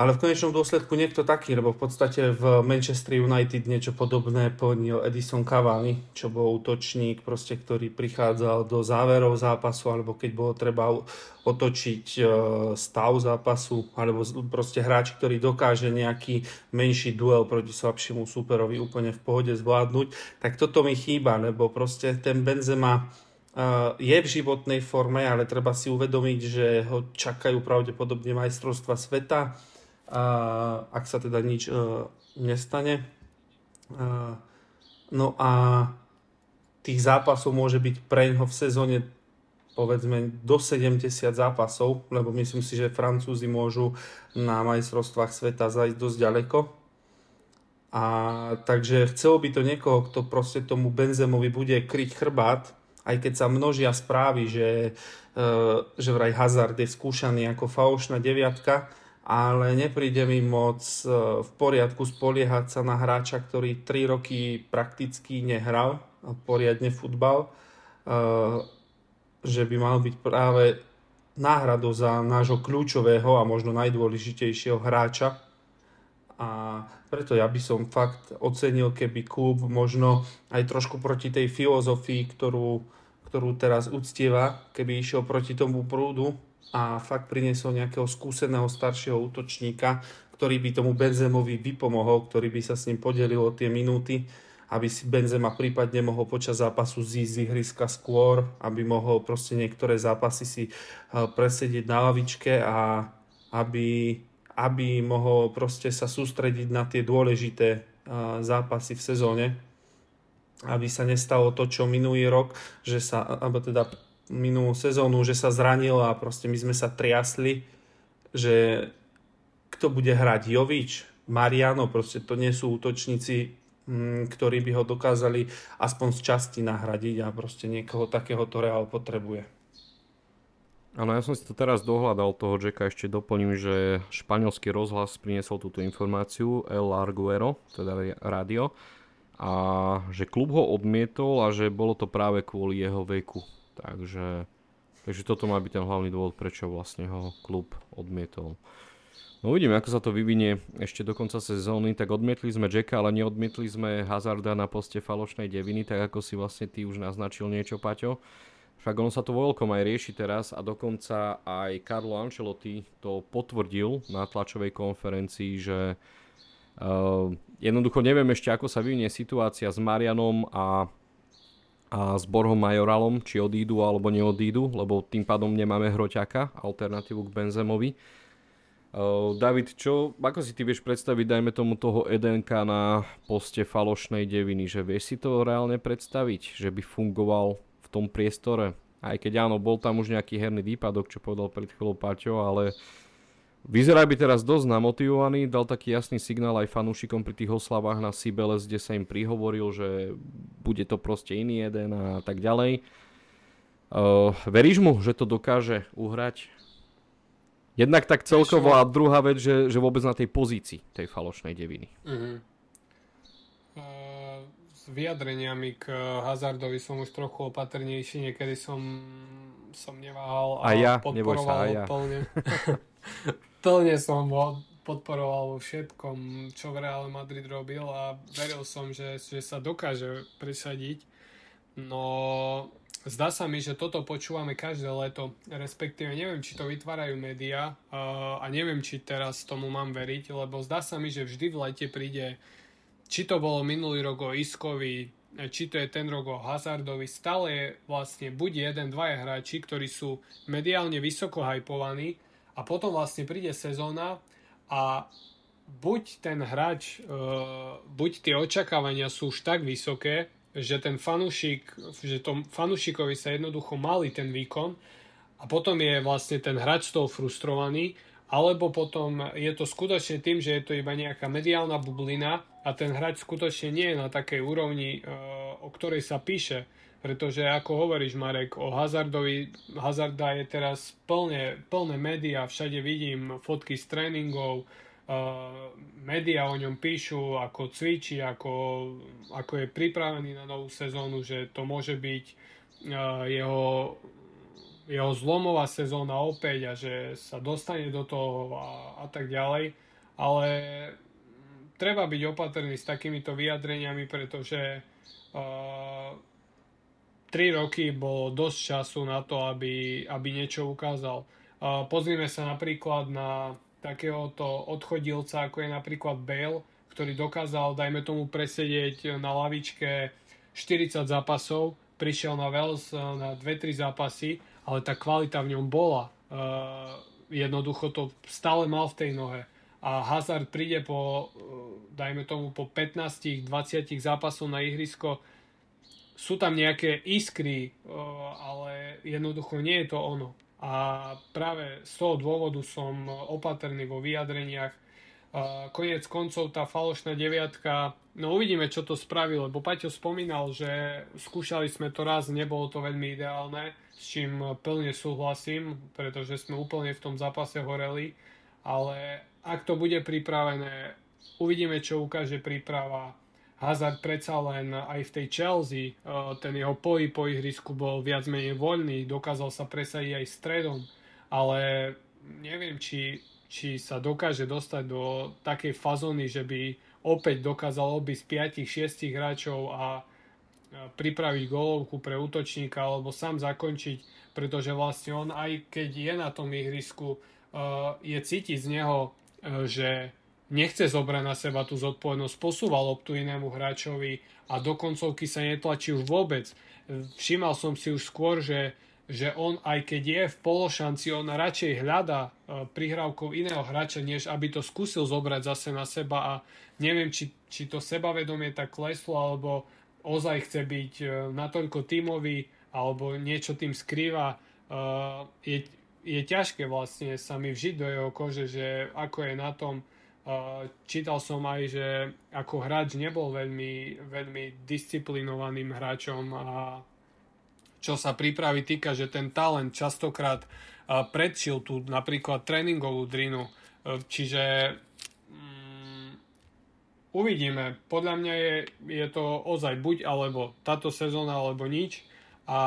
Ale v konečnom dôsledku niekto taký, lebo v podstate v Manchester United niečo podobné plnil Edison Cavani, čo bol útočník, proste, ktorý prichádzal do záverov zápasu, alebo keď bolo treba otočiť e, stav zápasu, alebo proste hráč, ktorý dokáže nejaký menší duel proti slabšiemu superovi úplne v pohode zvládnuť, tak toto mi chýba, lebo proste ten Benzema e, je v životnej forme, ale treba si uvedomiť, že ho čakajú pravdepodobne majstrovstva sveta, a ak sa teda nič uh, nestane. Uh, no a tých zápasov môže byť pre ňoho v sezóne povedzme do 70 zápasov, lebo myslím si, že Francúzi môžu na majstrovstvách sveta zajsť dosť ďaleko. A takže chcelo by to niekoho, kto proste tomu Benzemovi bude kryť chrbát, aj keď sa množia správy, že, uh, že vraj Hazard je skúšaný ako falošná deviatka, ale nepríde mi moc e, v poriadku spoliehať sa na hráča, ktorý 3 roky prakticky nehral poriadne futbal, e, že by mal byť práve náhradou za nášho kľúčového a možno najdôležitejšieho hráča. A preto ja by som fakt ocenil, keby klub možno aj trošku proti tej filozofii, ktorú, ktorú teraz uctieva, keby išiel proti tomu prúdu, a fakt priniesol nejakého skúseného staršieho útočníka, ktorý by tomu Benzemovi vypomohol, ktorý by sa s ním podelil o tie minúty, aby si Benzema prípadne mohol počas zápasu zísť z ihriska skôr, aby mohol proste niektoré zápasy si eh, presedieť na lavičke a aby, aby mohol proste sa sústrediť na tie dôležité eh, zápasy v sezóne, aby sa nestalo to, čo minulý rok, že sa, alebo teda minulú sezónu, že sa zranil a proste my sme sa triasli, že kto bude hrať Jovič, Mariano, proste to nie sú útočníci, mm, ktorí by ho dokázali aspoň z časti nahradiť a proste niekoho takého to Real potrebuje. Áno, ja som si to teraz dohľadal toho Jacka, ešte doplním, že španielský rozhlas priniesol túto informáciu, El Arguero, teda rádio, a že klub ho odmietol a že bolo to práve kvôli jeho veku. Takže, takže toto má byť ten hlavný dôvod, prečo vlastne ho klub odmietol. No uvidíme, ako sa to vyvinie ešte do konca sezóny, tak odmietli sme Jacka, ale neodmietli sme Hazarda na poste falošnej deviny, tak ako si vlastne ty už naznačil niečo, Paťo. Však ono sa to vo veľkom aj rieši teraz a dokonca aj Carlo Ancelotti to potvrdil na tlačovej konferencii, že uh, jednoducho neviem ešte, ako sa vyvinie situácia s Marianom a a s Borhom Majoralom, či odídu alebo neodídu, lebo tým pádom nemáme hroťaka, alternatívu k Benzemovi. Uh, David, čo, ako si ty vieš predstaviť, dajme tomu toho Edenka na poste falošnej deviny, že vieš si to reálne predstaviť, že by fungoval v tom priestore? Aj keď áno, bol tam už nejaký herný výpadok, čo povedal pred chvíľou Paťo, ale Vyzerá by teraz dosť namotivovaný, dal taký jasný signál aj fanúšikom pri tých oslavách na Sibeles, kde sa im prihovoril, že bude to proste iný jeden a tak ďalej. Uh, veríš mu, že to dokáže uhrať? Jednak tak celkovo a druhá vec, že, že vôbec na tej pozícii tej falošnej deviny. Uh-huh. Uh, s vyjadreniami k Hazardovi som už trochu opatrnejší, niekedy som, som neváhal a, a ja, podporoval sa, a ja. plne. (laughs) plne som ho podporoval všetkom, čo v Real Madrid robil a veril som, že, že sa dokáže presadiť. No, zdá sa mi, že toto počúvame každé leto, respektíve neviem, či to vytvárajú médiá a neviem, či teraz tomu mám veriť, lebo zdá sa mi, že vždy v lete príde, či to bolo minulý rok o Iskovi, či to je ten rok o Hazardovi, stále je vlastne buď jeden, dvaja hráči, ktorí sú mediálne vysoko hypovaní, a potom vlastne príde sezóna a buď ten hráč, uh, buď tie očakávania sú už tak vysoké, že ten fanúšik, že tom fanúšikovi sa jednoducho mali ten výkon a potom je vlastne ten hráč z toho frustrovaný, alebo potom je to skutočne tým, že je to iba nejaká mediálna bublina a ten hráč skutočne nie je na takej úrovni, uh, o ktorej sa píše pretože ako hovoríš Marek, o Hazardovi, Hazarda je teraz plne, plné médiá, všade vidím fotky z tréningov, uh, médiá o ňom píšu, ako cvičí, ako, ako je pripravený na novú sezónu, že to môže byť uh, jeho, jeho zlomová sezóna opäť a že sa dostane do toho a, a tak ďalej. Ale treba byť opatrný s takýmito vyjadreniami, pretože uh, 3 roky bolo dosť času na to, aby, aby niečo ukázal. Uh, pozrime sa napríklad na takéhoto odchodilca, ako je napríklad Bale, ktorý dokázal, dajme tomu, presedieť na lavičke 40 zápasov, prišiel na Wales na 2-3 zápasy, ale tá kvalita v ňom bola. Uh, jednoducho to stále mal v tej nohe. A Hazard príde po, dajme tomu, po 15-20 zápasov na ihrisko, sú tam nejaké iskry, ale jednoducho nie je to ono. A práve z toho dôvodu som opatrný vo vyjadreniach. Konec koncov tá falošná deviatka, no uvidíme, čo to spraví, lebo Paťo spomínal, že skúšali sme to raz, nebolo to veľmi ideálne, s čím plne súhlasím, pretože sme úplne v tom zápase horeli, ale ak to bude pripravené, uvidíme, čo ukáže príprava Hazard predsa len aj v tej Chelsea, eh, ten jeho pohyb po ihrisku bol viac menej voľný, dokázal sa presadiť aj stredom, ale neviem, či, či sa dokáže dostať do takej fazóny, že by opäť dokázal obísť 5-6 hráčov a pripraviť golovku pre útočníka alebo sám zakončiť, pretože vlastne on aj keď je na tom ihrisku, eh, je cítiť z neho, eh, že nechce zobrať na seba tú zodpovednosť, posúva loptu inému hráčovi a do koncovky sa netlačí už vôbec. Všímal som si už skôr, že, že on aj keď je v pološanci, on radšej hľada e, prihrávkou iného hráča, než aby to skúsil zobrať zase na seba a neviem, či, či to sebavedomie tak kleslo, alebo ozaj chce byť e, natoľko tímový, alebo niečo tým skrýva. E, je, je ťažké vlastne sa mi vžiť do jeho kože, že ako je na tom čítal som aj, že ako hráč nebol veľmi, veľmi disciplinovaným hráčom a čo sa prípravy týka, že ten talent častokrát predčil tú napríklad tréningovú drinu. Čiže um, uvidíme. Podľa mňa je, je to ozaj buď alebo táto sezóna alebo nič. A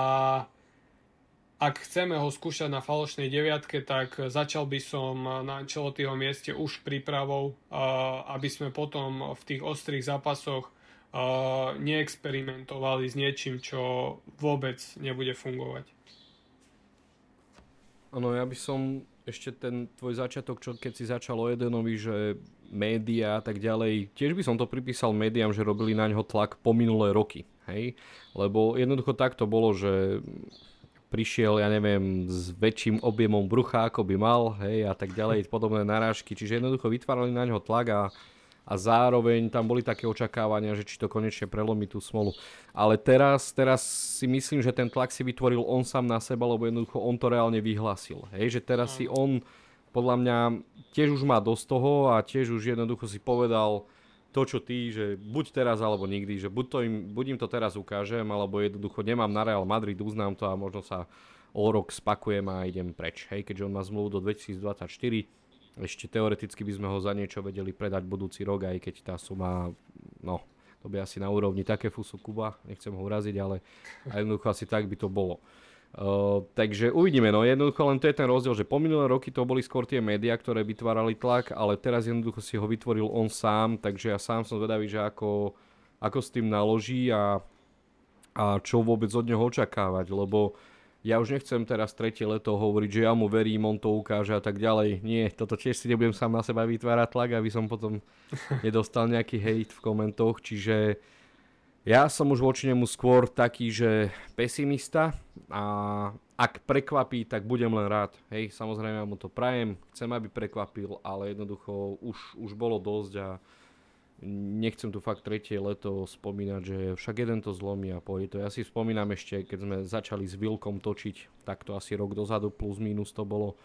ak chceme ho skúšať na falošnej deviatke, tak začal by som na Ancelottiho mieste už prípravou, aby sme potom v tých ostrých zápasoch neexperimentovali s niečím, čo vôbec nebude fungovať. Áno, ja by som ešte ten tvoj začiatok, čo keď si začal o Edenovi, že média a tak ďalej, tiež by som to pripísal médiám, že robili na ňo tlak po minulé roky, hej? Lebo jednoducho tak to bolo, že prišiel, ja neviem, s väčším objemom brucha, ako by mal, hej, a tak ďalej, podobné narážky, čiže jednoducho vytvárali na ňo tlak a, a zároveň tam boli také očakávania, že či to konečne prelomí tú smolu. Ale teraz, teraz si myslím, že ten tlak si vytvoril on sám na seba, lebo jednoducho on to reálne vyhlásil. Hej, že teraz si on, podľa mňa, tiež už má dosť toho a tiež už jednoducho si povedal, to, čo ty, že buď teraz alebo nikdy, že buď, to im, buď im to teraz ukážem, alebo jednoducho nemám na Real Madrid, uznám to a možno sa o rok spakujem a idem preč. Hej, keďže on má zmluvu do 2024, ešte teoreticky by sme ho za niečo vedeli predať budúci rok, aj keď tá suma, no, to by asi na úrovni také fusu Kuba, nechcem ho uraziť, ale jednoducho asi tak by to bolo. Uh, takže uvidíme, no jednoducho len to je ten rozdiel, že po minulé roky to boli skôr tie médiá, ktoré vytvárali tlak, ale teraz jednoducho si ho vytvoril on sám, takže ja sám som zvedavý, že ako, ako s tým naloží a, a čo vôbec od neho očakávať, lebo ja už nechcem teraz tretie leto hovoriť, že ja mu verím, on to ukáže a tak ďalej. Nie, toto tiež si nebudem sám na seba vytvárať tlak, aby som potom (laughs) nedostal nejaký hate v komentoch, čiže ja som už voči nemu skôr taký, že pesimista a ak prekvapí, tak budem len rád. Hej, samozrejme ja mu to prajem, chcem, aby prekvapil, ale jednoducho už, už bolo dosť a nechcem tu fakt tretie leto spomínať, že však jeden to zlomí a pôjde to. Ja si spomínam ešte, keď sme začali s Vilkom točiť, tak to asi rok dozadu plus minus to bolo.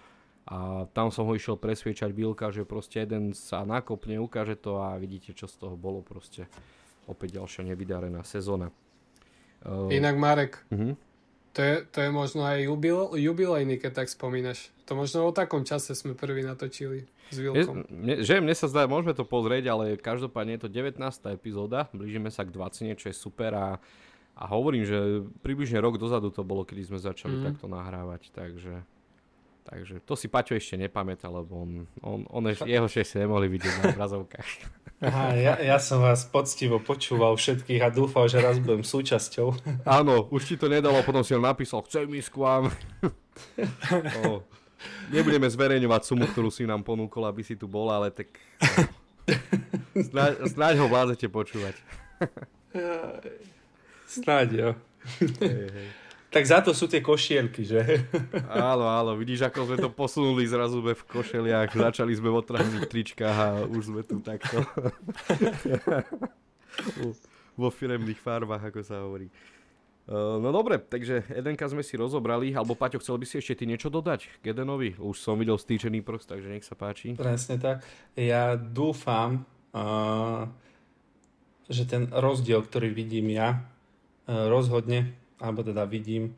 A tam som ho išiel presviečať Vilka, že proste jeden sa nakopne, ukáže to a vidíte, čo z toho bolo proste opäť ďalšia nevydarená sezóna. Uh, Inak Marek, uh-huh. to, je, to je možno aj jubil, jubilejný, keď tak spomínaš. To možno o takom čase sme prvý natočili s Vilkom. Mne, že mne sa zdá, môžeme to pozrieť, ale každopádne je to 19. epizóda, blížime sa k 20, čo je super a, a hovorím, že približne rok dozadu to bolo, kedy sme začali mm. takto nahrávať, takže... Takže to si Paťo ešte nepamätá, lebo on, on, on eš, jeho ešte nemohli vidieť na obrazovkách. Aha, ja, ja som vás poctivo počúval všetkých a dúfal, že raz budem súčasťou. Áno, už ti to nedalo, potom si on napísal, chcem ísť k vám. o, nebudeme zverejňovať sumu, ktorú si nám ponúkol, aby si tu bol, ale tak snáď, snáď ho vládzete počúvať. Snáď jo. Hej, hej. Tak za to sú tie košielky, že? Áno, áno, vidíš, ako sme to posunuli, zrazu sme v košeliach, začali sme v otrhaných tričkách a už sme tu takto. Vo firemných farbách, ako sa hovorí. No dobre, takže Edenka sme si rozobrali, alebo Paťo, chcel by si ešte ty niečo dodať k Edenovi? Už som videl stýčený prst, takže nech sa páči. Presne tak. Ja dúfam, uh, že ten rozdiel, ktorý vidím ja, uh, rozhodne alebo teda vidím,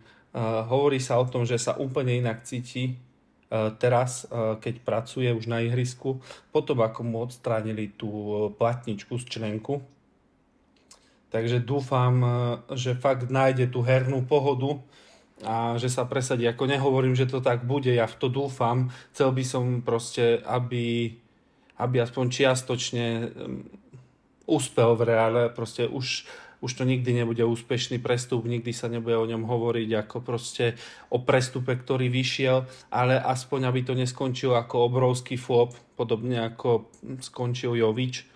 hovorí sa o tom, že sa úplne inak cíti uh, teraz, uh, keď pracuje už na ihrisku, potom ako mu odstránili tú platničku z členku. Takže dúfam, že fakt nájde tú hernú pohodu a že sa presadí. Ako nehovorím, že to tak bude, ja v to dúfam. Chcel by som proste, aby, aby aspoň čiastočne um, úspel v reále. Proste už už to nikdy nebude úspešný prestup, nikdy sa nebude o ňom hovoriť ako proste o prestupe, ktorý vyšiel, ale aspoň aby to neskončilo ako obrovský flop, podobne ako skončil Jovič,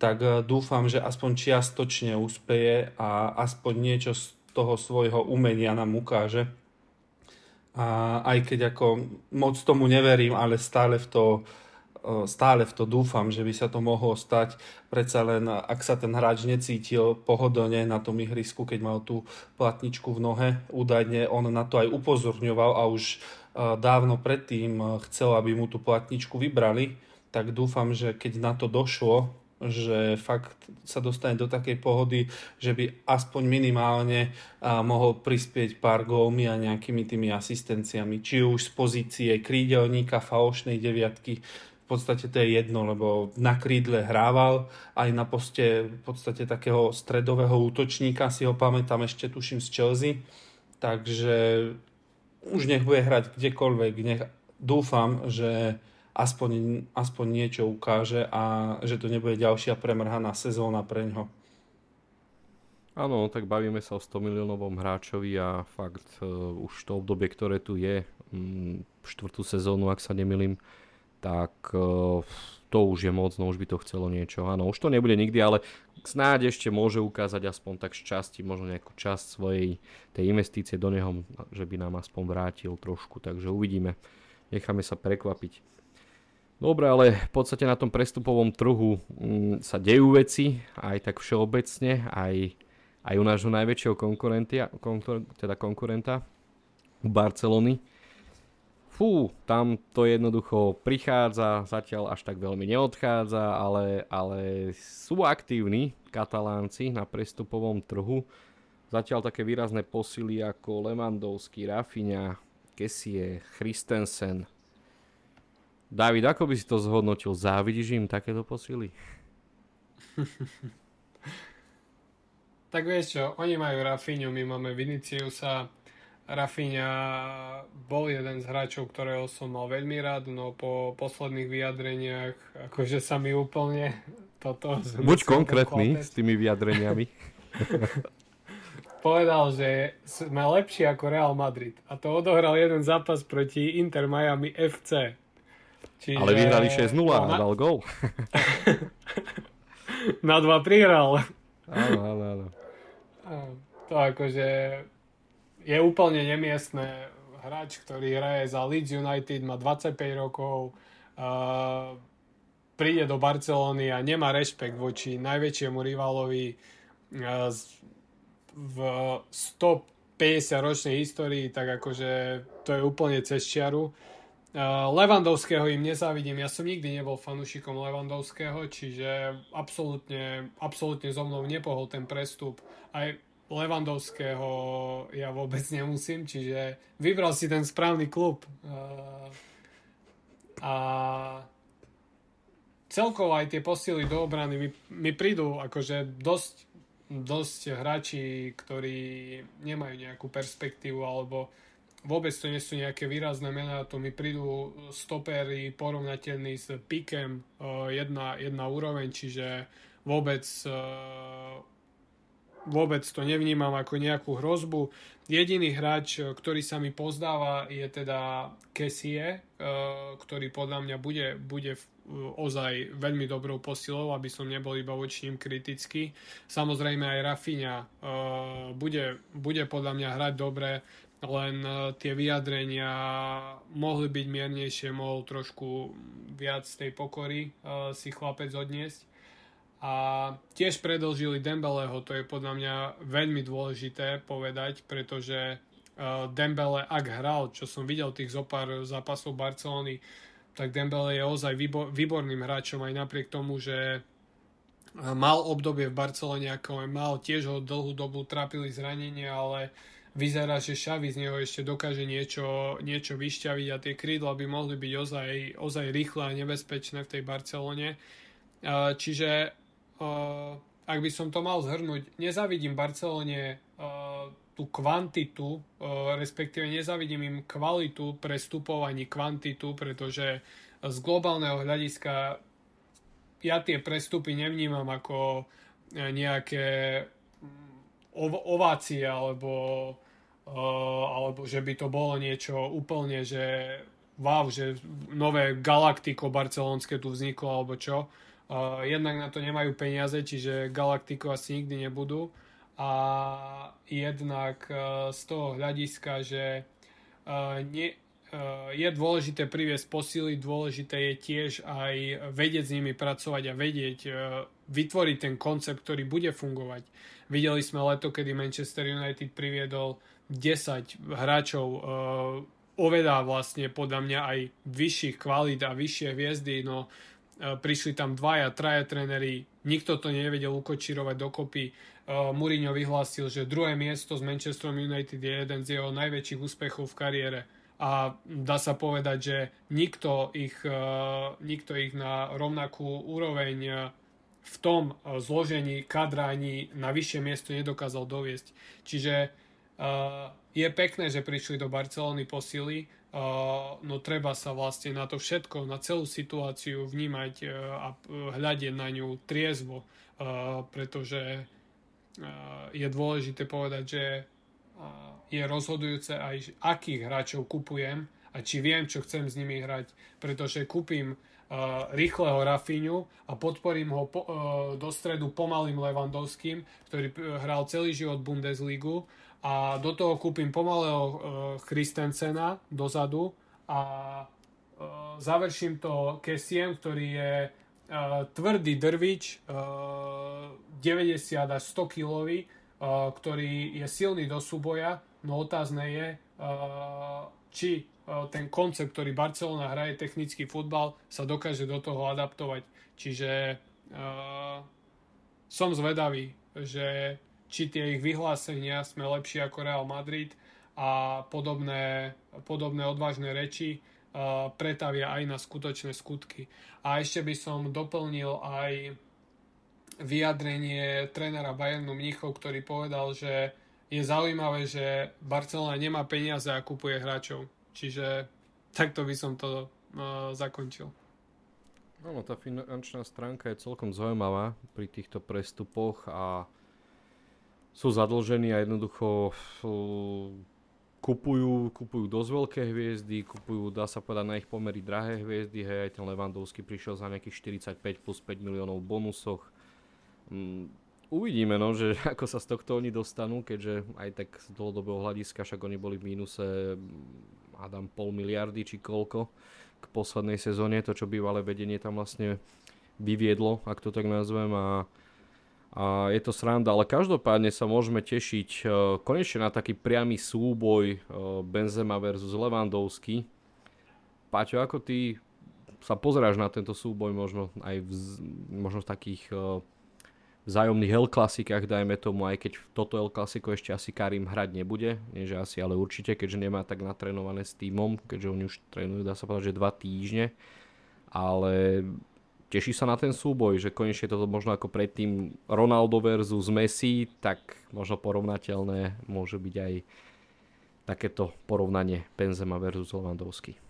tak eh, dúfam, že aspoň čiastočne úspeje a aspoň niečo z toho svojho umenia nám ukáže. A aj keď ako moc tomu neverím, ale stále v to stále v to dúfam, že by sa to mohlo stať. Predsa len, ak sa ten hráč necítil pohodlne na tom ihrisku, keď mal tú platničku v nohe, údajne on na to aj upozorňoval a už dávno predtým chcel, aby mu tú platničku vybrali, tak dúfam, že keď na to došlo, že fakt sa dostane do takej pohody, že by aspoň minimálne mohol prispieť pár gólmi a nejakými tými asistenciami, či už z pozície krídelníka, falošnej deviatky, podstate to je jedno, lebo na krídle hrával, aj na poste v podstate takého stredového útočníka, si ho pamätám ešte tuším z Chelsea, takže už nech bude hrať kdekoľvek, nech dúfam, že aspoň, aspoň niečo ukáže a že to nebude ďalšia premrhaná sezóna pre ňo. Áno, tak bavíme sa o 100 miliónovom hráčovi a fakt uh, už to obdobie, ktoré tu je, um, štvrtú sezónu, ak sa nemilím, tak eh, to už je moc, no už by to chcelo niečo. Áno, už to nebude nikdy, ale snáď ešte môže ukázať aspoň tak z časti, možno nejakú časť svojej tej investície do neho, že by nám aspoň vrátil trošku, takže uvidíme. Necháme sa prekvapiť. Dobre, ale v podstate na tom prestupovom trhu m, mm, sa dejú veci, aj tak všeobecne, aj, aj u nášho najväčšieho konkurenta, konkur, teda konkurenta, u Barcelony fú, tam to jednoducho prichádza, zatiaľ až tak veľmi neodchádza, ale, ale sú aktívni katalánci na prestupovom trhu. Zatiaľ také výrazné posily ako Lewandowski, Rafinha, Kessie, Christensen. David, ako by si to zhodnotil? Závidíš im takéto posily? (laughs) tak vieš čo, oni majú Rafinhu, my máme Viniciusa, Rafinha bol jeden z hráčov, ktorého som mal veľmi rád, no po posledných vyjadreniach, akože sa mi úplne toto... (laughs) Buď konkrétny s tými vyjadreniami. (laughs) Povedal, že sme lepší ako Real Madrid. A to odohral jeden zápas proti Inter Miami FC. Čiže... Ale vyhrali 6-0 a na... dal gol. (laughs) na 2 prihral. Áno, áno, áno. To akože je úplne nemiestné. Hráč, ktorý hraje za Leeds United, má 25 rokov, uh, príde do Barcelóny a nemá rešpekt voči najväčšiemu rivalovi uh, v 150 ročnej histórii, tak akože to je úplne cez čiaru. Levandovského im nezávidím, ja som nikdy nebol fanúšikom Levandovského, čiže absolútne, absolútne so mnou nepohol ten prestup. Aj Levandovského ja vôbec nemusím, čiže vybral si ten správny klub. A celkovo aj tie posily do obrany mi, mi prídu akože dosť, dosť hráči, ktorí nemajú nejakú perspektívu alebo vôbec to nie sú nejaké výrazné mená, to mi prídu stopery porovnateľní s Pikem uh, jedna, jedna úroveň, čiže vôbec uh, vôbec to nevnímam ako nejakú hrozbu. Jediný hráč, ktorý sa mi pozdáva, je teda Kessie, ktorý podľa mňa bude, bude ozaj veľmi dobrou posilou, aby som nebol iba voči ním kritický. Samozrejme aj Rafinha bude, bude podľa mňa hrať dobre, len e, tie vyjadrenia mohli byť miernejšie, mohol trošku viac tej pokory si chlapec odniesť. A tiež predlžili Dembeleho, to je podľa mňa veľmi dôležité povedať, pretože uh, Dembele, ak hral, čo som videl tých zopár zápasov Barcelony, tak Dembele je ozaj výbor, výborným hráčom aj napriek tomu, že mal obdobie v Barcelone, ako mal, tiež ho dlhú dobu trápili zranenia, ale vyzerá, že Xavi z neho ešte dokáže niečo, niečo vyšťaviť a tie krídla by mohli byť ozaj, ozaj rýchle a nebezpečné v tej Barcelone. Čiže ak by som to mal zhrnúť, nezavidím Barcelone tú kvantitu, respektíve nezavidím im kvalitu prestupov ani kvantitu, pretože z globálneho hľadiska ja tie prestupy nevnímam ako nejaké ovácie alebo alebo že by to bolo niečo úplne, že wow, že nové galaktiko barcelonské tu vzniklo, alebo čo. Uh, jednak na to nemajú peniaze, čiže galaktiko asi nikdy nebudú. A jednak uh, z toho hľadiska, že uh, nie, uh, je dôležité priviesť posily, dôležité je tiež aj vedieť s nimi pracovať a vedieť vytvoriť ten koncept, ktorý bude fungovať. Videli sme leto, kedy Manchester United priviedol 10 hráčov oveľa vlastne podľa mňa aj vyšších kvalít a vyššie hviezdy, no prišli tam dvaja, traja tréneri, nikto to nevedel ukočírovať dokopy. Uh, Mourinho vyhlásil, že druhé miesto s Manchesterom United je jeden z jeho najväčších úspechov v kariére a dá sa povedať, že nikto ich, uh, nikto ich na rovnakú úroveň v tom zložení kadra ani na vyššie miesto nedokázal doviesť. Čiže je pekné, že prišli do Barcelony posily, no treba sa vlastne na to všetko, na celú situáciu vnímať uh, a hľadiť na ňu triezvo, uh, pretože uh, je dôležité povedať, že je rozhodujúce aj, akých hráčov kupujem a či viem, čo chcem s nimi hrať, pretože kúpim rýchleho Rafiňu a podporím ho po, do stredu pomalým Levandovským, ktorý hral celý život Bundesligu a do toho kúpim pomalého uh, Christensena dozadu a uh, završím to Kessiem, ktorý je uh, tvrdý drvič, uh, 90 až 100 kilový, ktorý je silný do súboja, no otázne je, či ten koncept, ktorý Barcelona hraje, technický futbal, sa dokáže do toho adaptovať. Čiže som zvedavý, že či tie ich vyhlásenia sme lepší ako Real Madrid a podobné, podobné odvážne reči uh, pretavia aj na skutočné skutky. A ešte by som doplnil aj vyjadrenie trénera Bayernu Mnichov, ktorý povedal, že je zaujímavé, že Barcelona nemá peniaze a kupuje hráčov. Čiže takto by som to uh, zakončil. Áno, tá finančná stránka je celkom zaujímavá pri týchto prestupoch a sú zadlžení a jednoducho kupujú, kupujú dosť veľké hviezdy, kupujú, dá sa povedať, na ich pomery drahé hviezdy, hej, aj ten Levandovský prišiel za nejakých 45 plus 5 miliónov bonusoch. Um, uvidíme, no, že (laughs) ako sa z tohto oni dostanú, keďže aj tak z dlhodobého hľadiska, však oni boli v mínuse, hádam, pol miliardy či koľko k poslednej sezóne, to čo bývalé vedenie tam vlastne vyviedlo, ak to tak nazvem a a je to sranda, ale každopádne sa môžeme tešiť uh, konečne na taký priamy súboj uh, Benzema versus Lewandowski. Paťo, ako ty sa pozeráš na tento súboj možno aj v, možno v takých uh, vzájomných El klasikách, dajme tomu, aj keď toto El Klasiko ešte asi Karim hrať nebude, nie že asi, ale určite, keďže nemá tak natrénované s týmom, keďže oni už trénujú, dá sa povedať, že dva týždne, ale teší sa na ten súboj, že konečne toto možno ako predtým Ronaldo versus Messi, tak možno porovnateľné môže byť aj takéto porovnanie Benzema versus Lewandowski.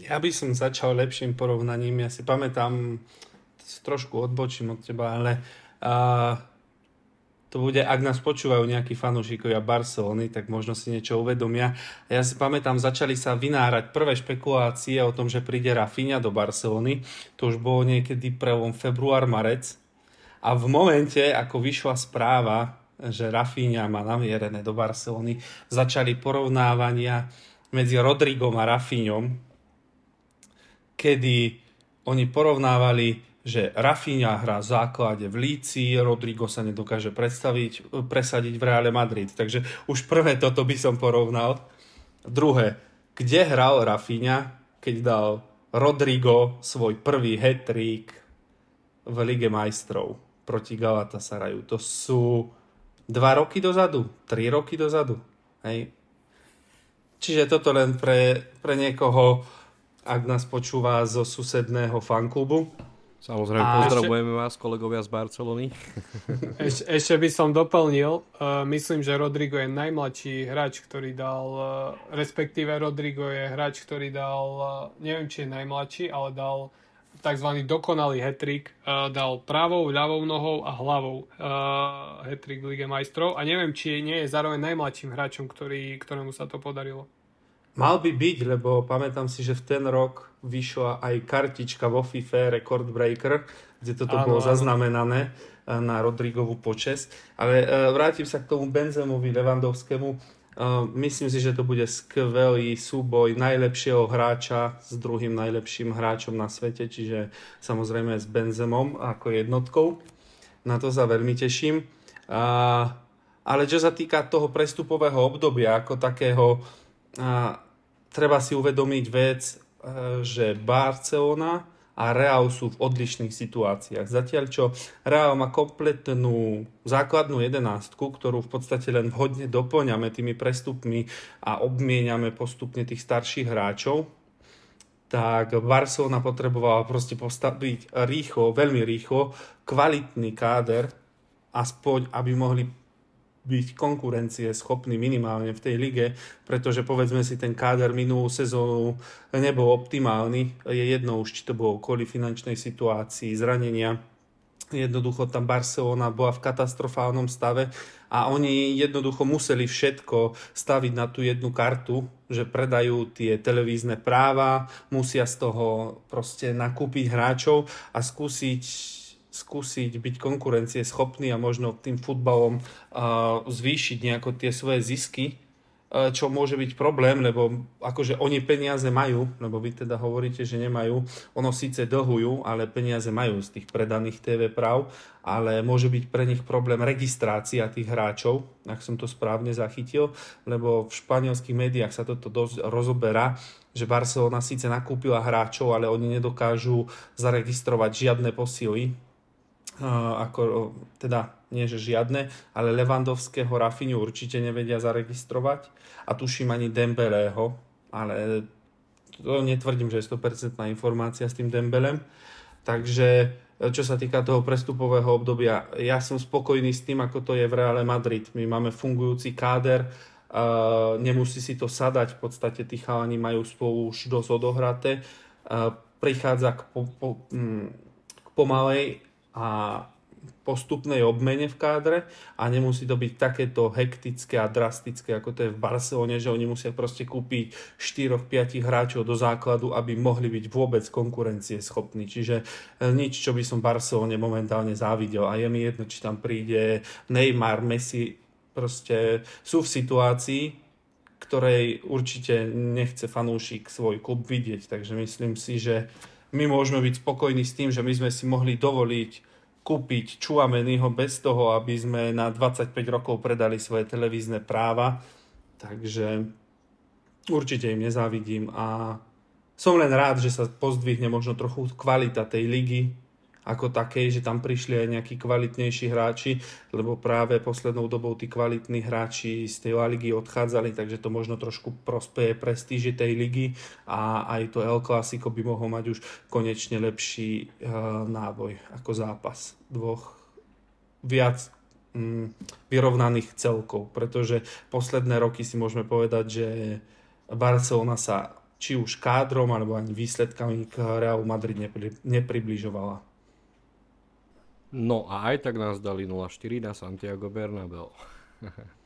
Ja by som začal lepším porovnaním. Ja si pamätám, trošku odbočím od teba, ale uh, to bude, ak nás počúvajú nejakí fanúšikovia Barcelony, tak možno si niečo uvedomia. Ja si pamätám, začali sa vynárať prvé špekulácie o tom, že príde Rafinha do Barcelony. To už bolo niekedy prvom február, marec. A v momente, ako vyšla správa, že Rafinha má namierené do Barcelony, začali porovnávania medzi Rodrigom a Rafinhom, kedy oni porovnávali že Rafinha hrá v základe v Líci, Rodrigo sa nedokáže predstaviť, presadiť v Reále Madrid. Takže už prvé toto by som porovnal. Druhé, kde hral Rafinha, keď dal Rodrigo svoj prvý hat-trick v Lige majstrov proti Galatasaraju. To sú dva roky dozadu, tri roky dozadu. Hej. Čiže toto len pre, pre niekoho, ak nás počúva zo susedného fanklubu, Samozrejme, a pozdravujeme ešte, vás, kolegovia z Barcelony. (laughs) Eš, ešte by som doplnil, uh, myslím, že Rodrigo je najmladší hráč, ktorý dal, uh, respektíve Rodrigo je hráč, ktorý dal, uh, neviem, či je najmladší, ale dal tzv. dokonalý hetrik, uh, dal pravou, ľavou nohou a hlavou uh, hetrik Lige majstrov a neviem, či nie je zároveň najmladším hráčom, ktorý, ktorému sa to podarilo. Mal by byť, lebo pamätám si, že v ten rok vyšla aj kartička vo FIFA Record Breaker, kde toto áno, bolo áno. zaznamenané eh, na Rodrigovú počesť. Ale uh, vrátim sa k tomu Benzemovi Levandovskému. Uh, myslím si, že to bude skvelý súboj najlepšieho hráča s druhým najlepším hráčom na svete, čiže samozrejme s Benzemom ako jednotkou. Na to sa veľmi teším. Ale čo sa týka toho prestupového obdobia ako takého, a treba si uvedomiť vec, e, že Barcelona a Real sú v odlišných situáciách. Zatiaľ, čo Real má kompletnú základnú jedenástku, ktorú v podstate len vhodne doplňame tými prestupmi a obmieniame postupne tých starších hráčov, tak Barcelona potrebovala proste postaviť rýchlo, veľmi rýchlo, kvalitný káder, aspoň aby mohli byť konkurencie schopný minimálne v tej lige, pretože povedzme si ten káder minulú sezónu nebol optimálny. Je jedno už, či to bolo kvôli finančnej situácii, zranenia. Jednoducho tam Barcelona bola v katastrofálnom stave a oni jednoducho museli všetko staviť na tú jednu kartu, že predajú tie televízne práva, musia z toho proste nakúpiť hráčov a skúsiť skúsiť byť konkurencie schopný a možno tým futbalom zvýšiť nejako tie svoje zisky, uh, čo môže byť problém, lebo akože oni peniaze majú, lebo vy teda hovoríte, že nemajú, ono síce dlhujú, ale peniaze majú z tých predaných TV práv, ale môže byť pre nich problém registrácia tých hráčov, ak som to správne zachytil, lebo v španielských médiách sa toto dosť rozoberá, že Barcelona síce nakúpila hráčov, ale oni nedokážu zaregistrovať žiadne posily ako, teda nie že žiadne, ale Levandovského Rafiňu určite nevedia zaregistrovať a tuším ani Dembeleho, ale to netvrdím, že je 100% informácia s tým Dembelem. Takže čo sa týka toho prestupového obdobia, ja som spokojný s tým, ako to je v Reále Madrid. My máme fungujúci káder, uh, nemusí si to sadať, v podstate tí chalani majú spolu už dosť odohraté. Uh, prichádza k, po, po, mm, k pomalej a postupnej obmene v kádre a nemusí to byť takéto hektické a drastické, ako to je v Barcelone, že oni musia proste kúpiť 4-5 hráčov do základu, aby mohli byť vôbec konkurencie schopní. Čiže e, nič, čo by som Barcelone momentálne závidel. A je mi jedno, či tam príde Neymar, Messi, proste sú v situácii, ktorej určite nechce fanúšik svoj klub vidieť, takže myslím si, že my môžeme byť spokojní s tým, že my sme si mohli dovoliť kúpiť Čuameniho bez toho, aby sme na 25 rokov predali svoje televízne práva. Takže určite im nezávidím a som len rád, že sa pozdvihne možno trochu kvalita tej ligy ako takej, že tam prišli aj nejakí kvalitnejší hráči, lebo práve poslednou dobou tí kvalitní hráči z tej ligy odchádzali, takže to možno trošku prospeje prestíži tej ligy a aj to El Clasico by mohol mať už konečne lepší uh, náboj ako zápas dvoch viac mm, vyrovnaných celkov, pretože posledné roky si môžeme povedať, že Barcelona sa či už kádrom alebo ani výsledkami k Real Madrid nepri, nepribližovala. No a aj tak nás dali 0-4 na Santiago Bernabeu. (laughs)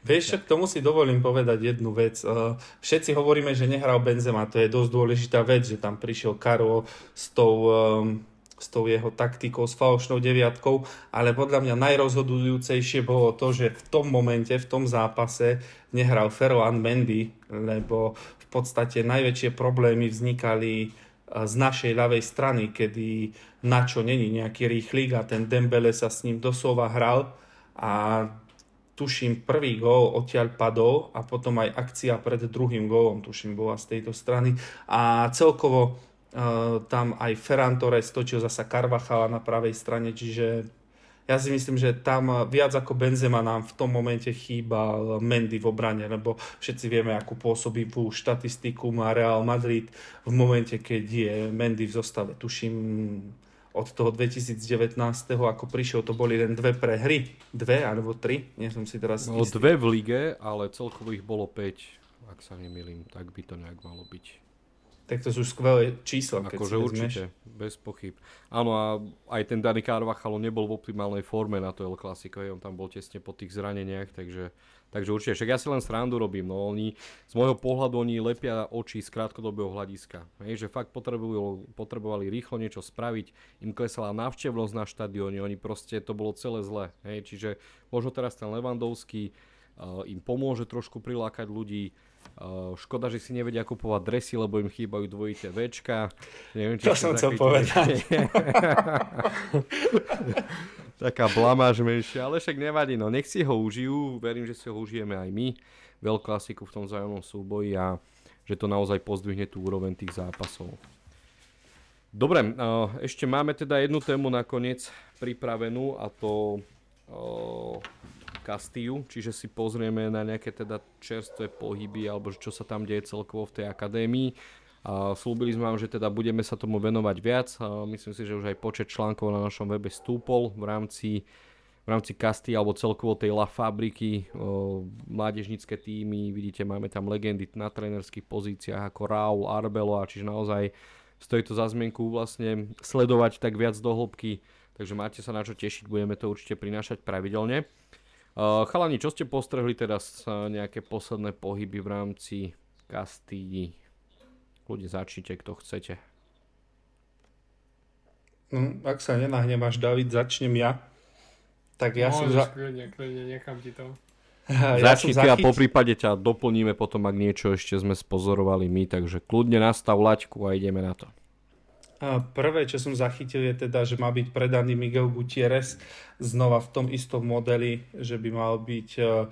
Vieš, k tomu si dovolím povedať jednu vec. Eh, všetci hovoríme, že nehral Benzema, to je dosť dôležitá vec, že tam prišiel Karol s tou, ehm, s tou jeho taktikou, s falošnou deviatkou, ale podľa mňa najrozhodujúcejšie bolo to, že v tom momente, v tom zápase nehral Ferland Mendy, lebo v podstate najväčšie problémy vznikali z našej ľavej strany, kedy Načo není nejaký rýchlík a ten Dembele sa s ním doslova hral a tuším prvý gól odtiaľ padol a potom aj akcia pred druhým gólom, tuším, bola z tejto strany. A celkovo uh, tam aj Ferran Torres točil zasa Carvachala na pravej strane, čiže ja si myslím, že tam viac ako Benzema nám v tom momente chýbal Mendy v obrane, lebo všetci vieme, akú pôsobivú štatistiku má Real Madrid v momente, keď je Mendy v zostave. Tuším, od toho 2019, ako prišiel, to boli len dve prehry. Dve alebo tri, nie som si teraz no, Dve v lige, ale celkovo ich bolo 5, ak sa nemýlim, tak by to nejak malo byť. Tak to sú skvelé čísla, akože určite, bez pochyb. Áno a aj ten Dani Carvajal nebol v optimálnej forme na to El Clasico, on tam bol tesne po tých zraneniach, takže, takže určite. Však ja si len srandu robím, no oni, z môjho pohľadu oni lepia oči z krátkodobého hľadiska. Hej, že fakt potrebujú, potrebovali rýchlo niečo spraviť, im klesala návštevnosť na štadióne, oni proste, to bolo celé zle. Hej, čiže možno teraz ten Levandovský uh, im pomôže trošku prilákať ľudí, škoda, že si nevedia kupovať dresy, lebo im chýbajú dvojité Včka. Neviem, či to som chcel povedať. (laughs) Taká blamáž menšia, ale však nevadí, no nech si ho užijú, verím, že si ho užijeme aj my, veľk klasiku v tom vzájomnom súboji a že to naozaj pozdvihne tú úroveň tých zápasov. Dobre, uh, ešte máme teda jednu tému nakoniec pripravenú a to Castillu, čiže si pozrieme na nejaké teda čerstvé pohyby alebo čo sa tam deje celkovo v tej akadémii. A slúbili sme vám, že teda budeme sa tomu venovať viac. A myslím si, že už aj počet článkov na našom webe stúpol v rámci v rámci Casty alebo celkovo tej La Fabriky, mládežnické týmy, vidíte, máme tam legendy na trénerských pozíciách ako Raul, Arbelo a čiže naozaj stojí to za zmienku vlastne sledovať tak viac do hĺbky, takže máte sa na čo tešiť, budeme to určite prinášať pravidelne. Uh, chalani, čo ste postrehli teraz uh, nejaké posledné pohyby v rámci Kastídi? Ľudia, začnite, kto chcete. No, ak sa nenahnevaš, David, začnem ja. Tak ja no, som... Za... Kľudne, kľudne, nechám ti to. Ja Začni ty a po prípade ťa doplníme potom, ak niečo ešte sme spozorovali my, takže kľudne nastav laťku a ideme na to. Prvé, čo som zachytil, je teda, že má byť predaný Miguel Gutierrez znova v tom istom modeli, že by mal byť e,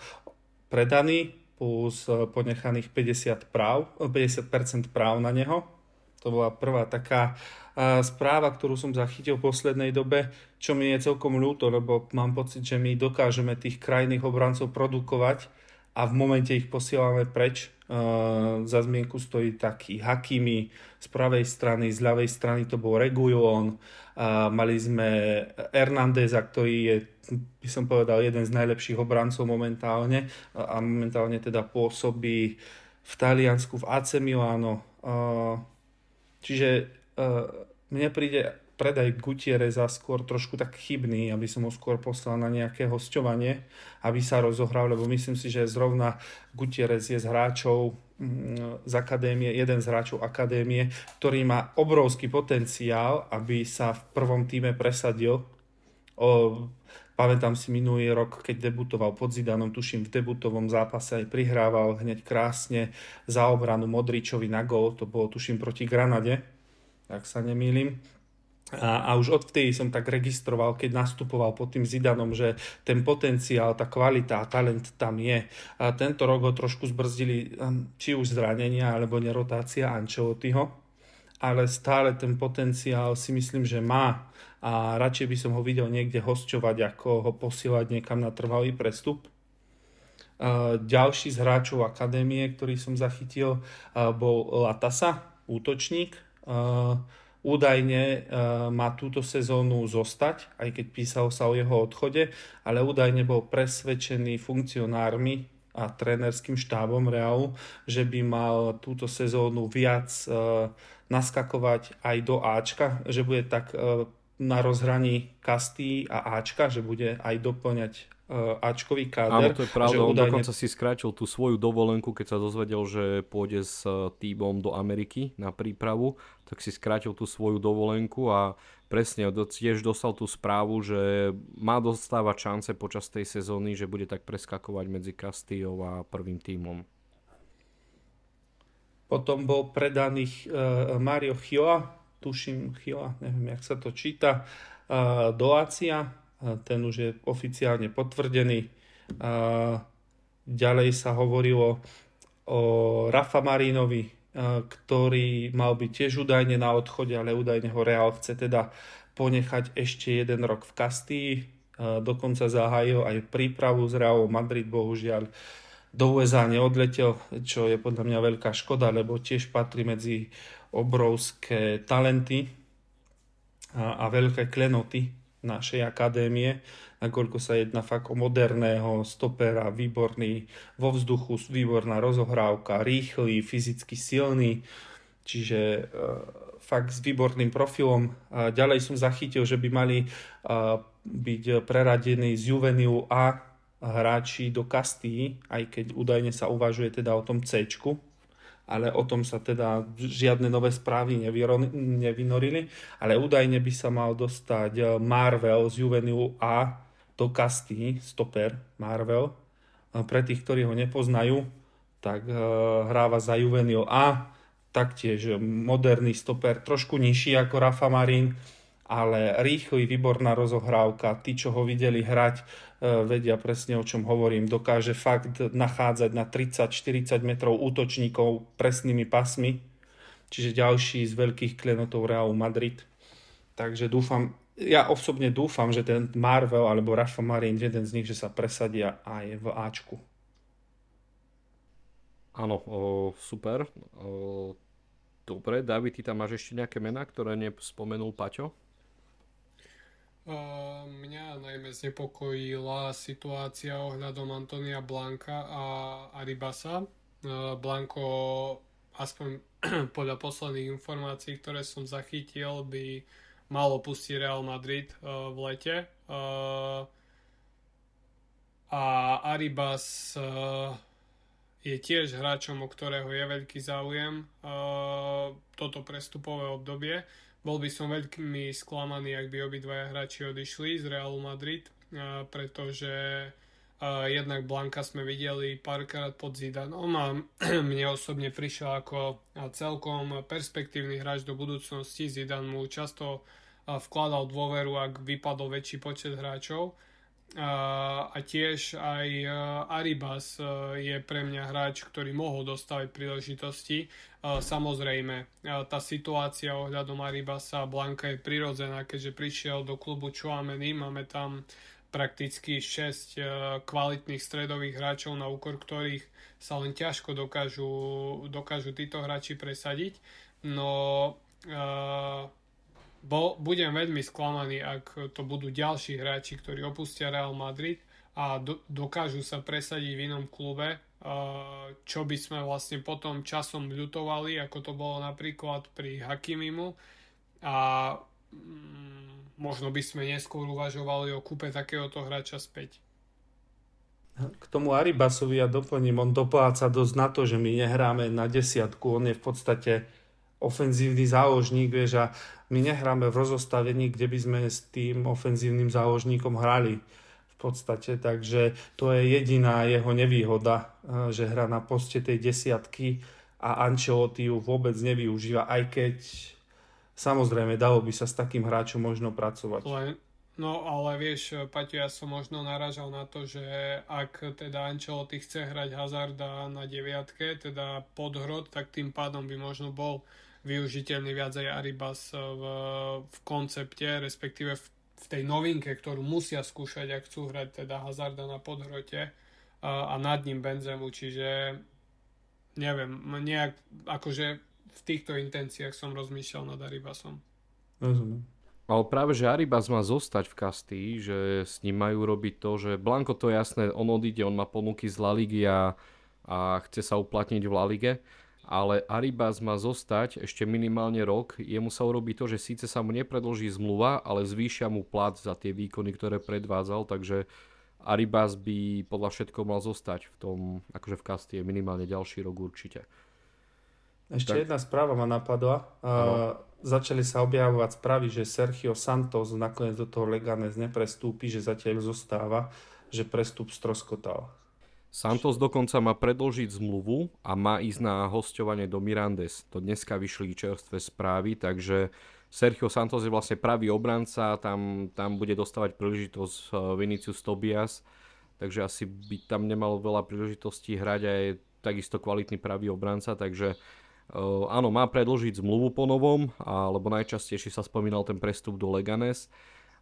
predaný plus e, ponechaných 50 práv, 50% práv na neho. To bola prvá taká e, správa, ktorú som zachytil v poslednej dobe, čo mi je celkom ľúto, lebo mám pocit, že my dokážeme tých krajných obrancov produkovať a v momente ich posielame preč. Uh, za zmienku stojí taký Hakimi, z pravej strany, z ľavej strany to bol Regulon, uh, mali sme Hernandeza, ktorý je, by som povedal, jeden z najlepších obrancov momentálne a momentálne teda pôsobí v Taliansku, v AC Milano. Čiže mne príde predaj Gutierreza skôr trošku tak chybný, aby som ho skôr poslal na nejaké hostovanie, aby sa rozohral, lebo myslím si, že zrovna Gutierrez je z hráčov mm, z akadémie, jeden z hráčov akadémie, ktorý má obrovský potenciál, aby sa v prvom týme presadil. O, pamätám si minulý rok, keď debutoval pod Zidanom, tuším v debutovom zápase aj prihrával hneď krásne za obranu Modričovi na gol, to bolo tuším proti Granade, ak sa nemýlim a, a už odvtedy som tak registroval, keď nastupoval pod tým Zidanom, že ten potenciál, tá kvalita a talent tam je. A tento rok ho trošku zbrzdili či už zranenia, alebo nerotácia Ancelottiho, ale stále ten potenciál si myslím, že má. a radšej by som ho videl niekde hosťovať, ako ho posielať niekam na trvalý prestup. Ďalší z hráčov akadémie, ktorý som zachytil, bol Latasa, útočník. Údajne má túto sezónu zostať, aj keď písalo sa o jeho odchode, ale údajne bol presvedčený funkcionármi a trénerským štábom Realu, že by mal túto sezónu viac naskakovať aj do Ačka, že bude tak na rozhraní kasty a Ačka, že bude aj doplňať Ačkový káder. Áno, to je pravda, on údajne... dokonca si skrátil tú svoju dovolenku, keď sa dozvedel, že pôjde s uh, týmom do Ameriky na prípravu, tak si skrátil tú svoju dovolenku a presne tiež dostal tú správu, že má dostávať šance počas tej sezóny, že bude tak preskakovať medzi Castillou a prvým týmom. Potom bol predaný uh, Mario Chioa, tuším Chila, neviem, jak sa to číta, do Acia, ten už je oficiálne potvrdený. Ďalej sa hovorilo o Rafa Marinovi, ktorý mal byť tiež údajne na odchode, ale údajne ho Real chce teda ponechať ešte jeden rok v Kastii. Dokonca zahájil aj prípravu z Realu Madrid, bohužiaľ do USA neodletel, čo je podľa mňa veľká škoda, lebo tiež patrí medzi obrovské talenty a, a veľké klenoty našej akadémie, nakoľko sa jedná fakt o moderného stopera, výborný vo vzduchu, výborná rozohrávka, rýchly, fyzicky silný, čiže e, fakt s výborným profilom. A ďalej som zachytil, že by mali e, byť preradení z juvenilu A hráči do Kastii, aj keď údajne sa uvažuje teda o tom C, ale o tom sa teda žiadne nové správy nevynorili, ale údajne by sa mal dostať eh, Marvel z Juvenilu A do Kasty, stoper Marvel. Pre tých, ktorí ho nepoznajú, tak eh, hráva za Juvenil A, taktiež moderný stoper, trošku nižší ako Rafa Marin, ale rýchly, výborná rozohrávka. Tí, čo ho videli hrať, e, vedia presne o čom hovorím. Dokáže fakt nachádzať na 30-40 metrov útočníkov presnými pasmi. Čiže ďalší z veľkých klenotov Realu Madrid. Takže dúfam, ja osobne dúfam, že ten Marvel alebo Rafa Marin, jeden z nich, že sa presadia aj v Ačku. Áno, o, super. O, dobre, David, ty tam máš ešte nejaké mená, ktoré nespomenul Paťo? Mňa najmä znepokojila situácia ohľadom Antonia Blanka a Aribasa. Blanko, aspoň (clears throat) podľa posledných informácií, ktoré som zachytil, by mal opustiť Real Madrid v lete. A Aribas je tiež hráčom, o ktorého je veľký záujem toto prestupové obdobie. Bol by som veľmi sklamaný, ak by obidvaja hráči odišli z Realu Madrid, pretože jednak Blanka sme videli párkrát pod Zidanom a (clears throat) mne osobne prišiel ako celkom perspektívny hráč do budúcnosti. Zidan mu často vkladal dôveru, ak vypadol väčší počet hráčov a, tiež aj Aribas je pre mňa hráč, ktorý mohol dostávať príležitosti. Samozrejme, tá situácia ohľadom Aribasa a Blanka je prirodzená, keďže prišiel do klubu Chouameni, máme tam prakticky 6 kvalitných stredových hráčov, na úkor ktorých sa len ťažko dokážu, dokážu títo hráči presadiť. No bol, budem veľmi sklamaný, ak to budú ďalší hráči, ktorí opustia Real Madrid a do, dokážu sa presadiť v inom klube, čo by sme vlastne potom časom ľutovali, ako to bolo napríklad pri Hakimimu. A mm, možno by sme neskôr uvažovali o kúpe takéhoto hráča späť. K tomu Aribasovi ja doplním, on dopláca dosť na to, že my nehráme na desiatku, on je v podstate ofenzívny záložník, vieš, a my nehráme v rozostavení, kde by sme s tým ofenzívnym záložníkom hrali v podstate, takže to je jediná jeho nevýhoda, eh, že hra na poste tej desiatky a Ancelotti ju vôbec nevyužíva, aj keď samozrejme dalo by sa s takým hráčom možno pracovať. No ale vieš, Paťo, ja som možno naražal na to, že ak teda Ancelotti chce hrať Hazarda na deviatke, teda podhrod, tak tým pádom by možno bol využiteľný viac aj Aribas v, v koncepte, respektíve v, v tej novinke, ktorú musia skúšať, ak chcú hrať teda Hazarda na podhrote a, a nad ním Benzemu, čiže neviem, nejak akože v týchto intenciách som rozmýšľal nad Aribasom. Rozumiem. Ale práve, že Aribas má zostať v Kastí, že s ním majú robiť to, že Blanko to je jasné, on odíde, on má ponuky z La Ligy a, a chce sa uplatniť v La Lige, ale Aribas má zostať ešte minimálne rok. Jemu sa urobí to, že síce sa mu nepredloží zmluva, ale zvýšia mu plat za tie výkony, ktoré predvádzal, takže Aribas by podľa všetko mal zostať v tom, akože v Kastie minimálne ďalší rok určite. Ešte tak. jedna správa ma napadla. Uh, začali sa objavovať správy, že Sergio Santos nakoniec do toho Leganes neprestúpi, že zatiaľ zostáva, že prestup stroskotal. Santos dokonca má predlžiť zmluvu a má ísť na hostovanie do Mirandes. To dneska vyšli čerstvé správy, takže Sergio Santos je vlastne pravý obranca, tam, tam bude dostávať príležitosť eh, Vinicius Tobias, takže asi by tam nemal veľa príležitostí hrať a je takisto kvalitný pravý obranca, takže áno, má predlžiť zmluvu po novom, alebo najčastejšie sa spomínal ten prestup do Leganes,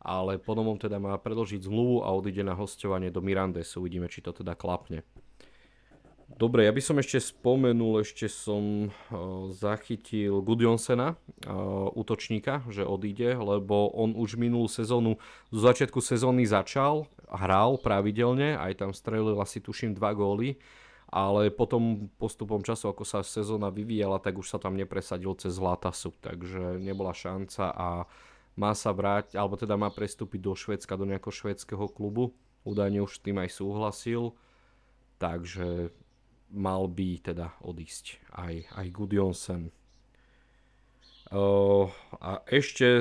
ale po novom teda má predlžiť zmluvu a odíde na hostovanie do Mirandes. Uvidíme, či to teda klapne. Dobre, ja by som ešte spomenul, ešte som zachytil Gudjonsena, útočníka, že odíde, lebo on už minulú sezónu, zo začiatku sezóny začal, hral pravidelne, aj tam strelil asi tuším dva góly ale potom postupom času, ako sa sezóna vyvíjala, tak už sa tam nepresadil cez Latasu, takže nebola šanca a má sa vráť, alebo teda má prestúpiť do Švedska, do nejakého švedského klubu. Údajne už tým aj súhlasil, takže mal by teda odísť aj, aj Gudjonsen. Uh, a ešte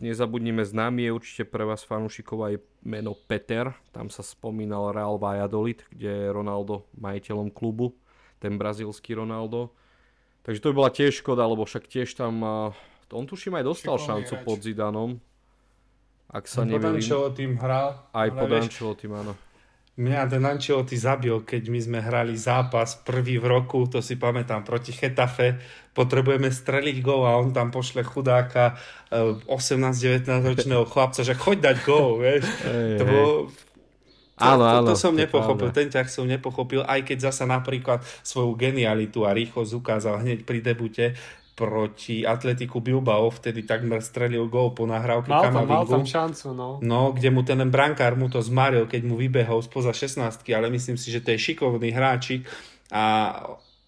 nezabudnime, známy je určite pre vás fanúšikov aj meno Peter. Tam sa spomínal Real Valladolid, kde je Ronaldo majiteľom klubu, ten brazílsky Ronaldo. Takže to by bola tiež škoda, lebo však tiež tam, on tuším aj dostal Šikovný šancu hrač. pod Zidanom. Ak sa neviem. Pod tým hral. Aj pod tým, áno. Mňa ten Ancelotti zabil, keď my sme hrali zápas prvý v roku, to si pamätám, proti Chetafe. Potrebujeme streliť gól a on tam pošle chudáka 18-19 eh, ročného chlapca, že choď dať gól, (laughs) vieš. Ej, to bolo, to, áno, áno, to, to som to nepochopil, pravda. ten ťah som nepochopil, aj keď zasa napríklad svoju genialitu a rýchlosť ukázal hneď pri debute, proti Atletiku Bilbao, vtedy takmer strelil gól po nahrávke mal tam, Kamavingu. Mal tam šancu, no. No, kde mu ten brankár mu to zmaril, keď mu vybehol spoza 16 ale myslím si, že to je šikovný hráčik a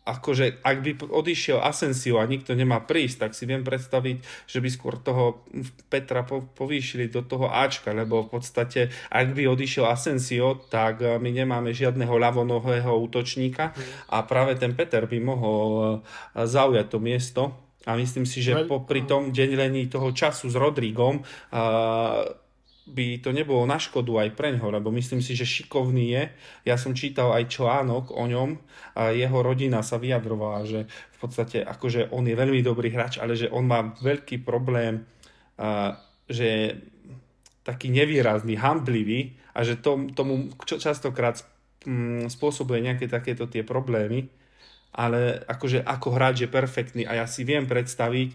akože ak by odišiel Asensio a nikto nemá prísť, tak si viem predstaviť, že by skôr toho Petra povýšili do toho Ačka, lebo v podstate ak by odišiel Asensio, tak eh, my nemáme žiadneho ľavonohého útočníka mm. a práve ten Peter by mohol eh, zaujať to miesto a myslím si, že popri tom delení toho času s Rodrigom uh, by to nebolo na škodu aj pre ňo, lebo myslím si, že šikovný je. Ja som čítal aj článok o ňom a jeho rodina sa vyjadrovala, že v podstate akože on je veľmi dobrý hráč, ale že on má veľký problém, a, že je taký nevýrazný, hamblivý a že tom, tomu častokrát mm, spôsobuje nejaké takéto tie problémy ale akože ako hráč je perfektný a ja si viem predstaviť,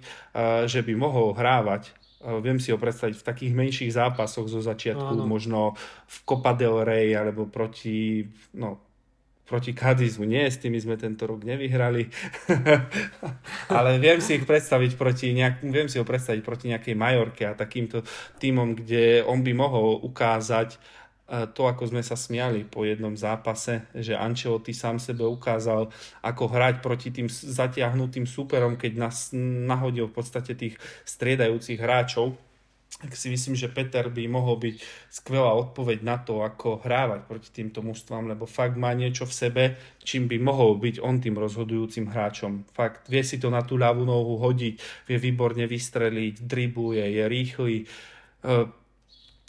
že by mohol hrávať Viem si ho predstaviť v takých menších zápasoch zo začiatku, Áno. možno v Copa del Rey alebo proti, no, proti Cadizu. Nie, s tými sme tento rok nevyhrali, (laughs) ale viem si ich predstaviť proti nejak, viem si ho predstaviť proti nejakej Majorke a takýmto týmom, kde on by mohol ukázať to, ako sme sa smiali po jednom zápase, že Ancelotti sám sebe ukázal, ako hrať proti tým zatiahnutým súperom, keď nás nahodil v podstate tých striedajúcich hráčov. Tak si myslím, že Peter by mohol byť skvelá odpoveď na to, ako hrávať proti týmto mužstvám, lebo fakt má niečo v sebe, čím by mohol byť on tým rozhodujúcim hráčom. Fakt vie si to na tú ľavú nohu hodiť, vie výborne vystreliť, dribuje, je rýchly,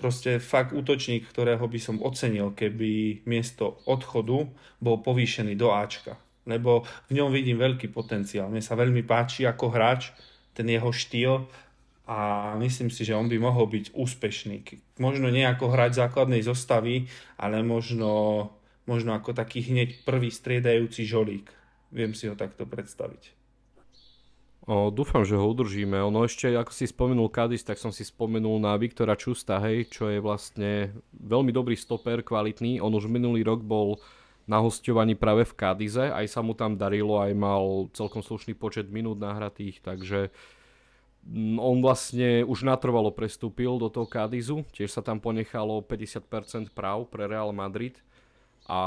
proste fakt útočník, ktorého by som ocenil, keby miesto odchodu bol povýšený do Ačka. Lebo v ňom vidím veľký potenciál. Mne sa veľmi páči ako hráč, ten jeho štýl a myslím si, že on by mohol byť úspešný. Možno nie ako hráč základnej zostavy, ale možno, možno ako taký hneď prvý striedajúci žolík. Viem si ho takto predstaviť. O, dúfam, že ho udržíme. Ono ešte, ako si spomenul Kadis, tak som si spomenul na Viktora Čusta, hej, čo je vlastne veľmi dobrý stoper, kvalitný. On už minulý rok bol na hostovaní práve v Kadize, aj sa mu tam darilo, aj mal celkom slušný počet minút nahratých, takže mm, on vlastne už natrvalo prestúpil do toho Kadizu, tiež sa tam ponechalo 50% práv pre Real Madrid a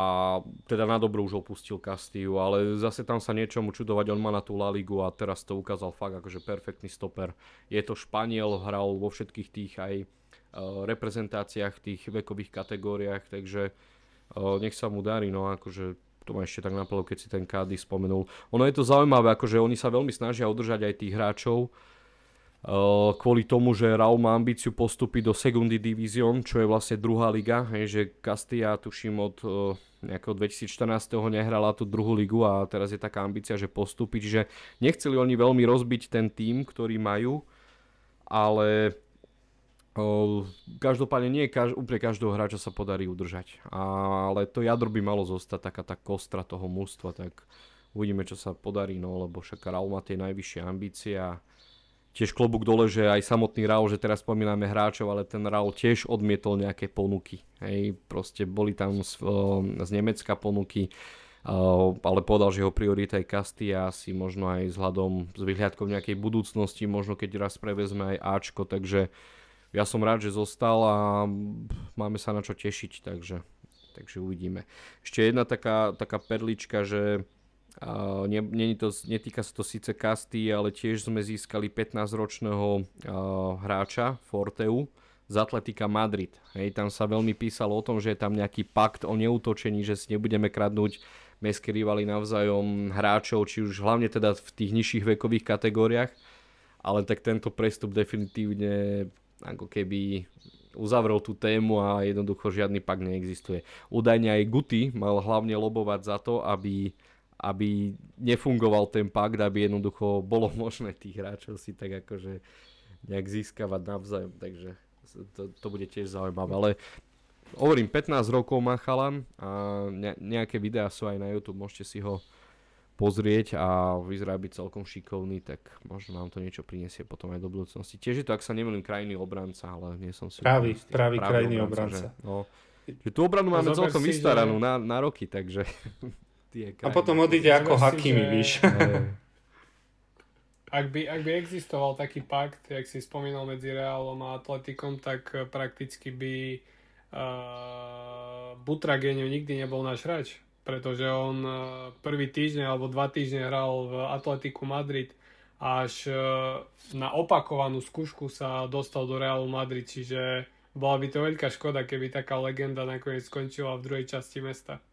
teda na dobro už opustil Castillu, ale zase tam sa niečomu čudovať, on má na tú La Ligu a teraz to ukázal fakt akože perfektný stoper. Je to Španiel, hral vo všetkých tých aj uh, reprezentáciách, tých vekových kategóriách, takže uh, nech sa mu darí, no akože to ma ešte tak napadlo, keď si ten Kády spomenul. Ono je to zaujímavé, akože oni sa veľmi snažia udržať aj tých hráčov, kvôli tomu, že Raul má ambíciu postúpiť do Segundy Division, čo je vlastne druhá liga, hej, že Castilla tuším od uh, nejakého 2014. nehrala tú druhú ligu a teraz je taká ambícia, že postúpiť, že nechceli oni veľmi rozbiť ten tým, ktorý majú, ale uh, každopádne nie kaž, úplne každého hráča sa podarí udržať, ale to jadro by malo zostať taká tá kostra toho mústva, tak uvidíme, čo sa podarí, no lebo však Raul má tie najvyššie ambície a tiež klobúk dole, že aj samotný Raul, že teraz spomíname hráčov, ale ten Raul tiež odmietol nejaké ponuky. Hej, proste boli tam z, z Nemecka ponuky, ale povedal, že jeho priorita je Castilla asi možno aj vzhľadom z vyhľadkou nejakej budúcnosti, možno keď raz prevezme aj Ačko, takže ja som rád, že zostal a máme sa na čo tešiť, takže, takže uvidíme. Ešte jedna taká, taká perlička, že Uh, nie, to, netýka sa to síce Kasty, ale tiež sme získali 15-ročného uh, hráča Forteu z Atletika Madrid. Hej, tam sa veľmi písalo o tom, že je tam nejaký pakt o neútočení, že si nebudeme kradnúť mestské rivali navzájom hráčov, či už hlavne teda v tých nižších vekových kategóriách, ale tak tento prestup definitívne ako keby uzavrel tú tému a jednoducho žiadny pak neexistuje. Údajne aj Guti mal hlavne lobovať za to, aby aby nefungoval ten pakt, aby jednoducho bolo (laughs) možné tých hráčov si tak akože nejak získavať navzájom, takže to, to bude tiež zaujímavé, ale hovorím, 15 rokov má chalan a ne, nejaké videá sú aj na YouTube, môžete si ho pozrieť a vyzerá byť celkom šikovný, tak možno nám to niečo prinesie potom aj do budúcnosti. Tiež je to, ak sa nemýlim, krajný obranca, ale nie som si... Pravý, pravý krajný obranca. Že, no, že tú obranu máme celkom vystaranú na, na roky, takže (laughs) tie krajiny. A potom odíde ako Hakimi, že... víš. ak by, ak by existoval taký pakt, jak si spomínal medzi Realom a Atletikom, tak eh, prakticky by uh, Butragenio nikdy nebol náš hráč, pretože on uh, prvý týždeň alebo dva týždne hral v Atletiku Madrid až uh, na opakovanú skúšku sa dostal do Realu Madrid, čiže bola by to veľká škoda, keby taká legenda nakoniec skončila v druhej časti mesta.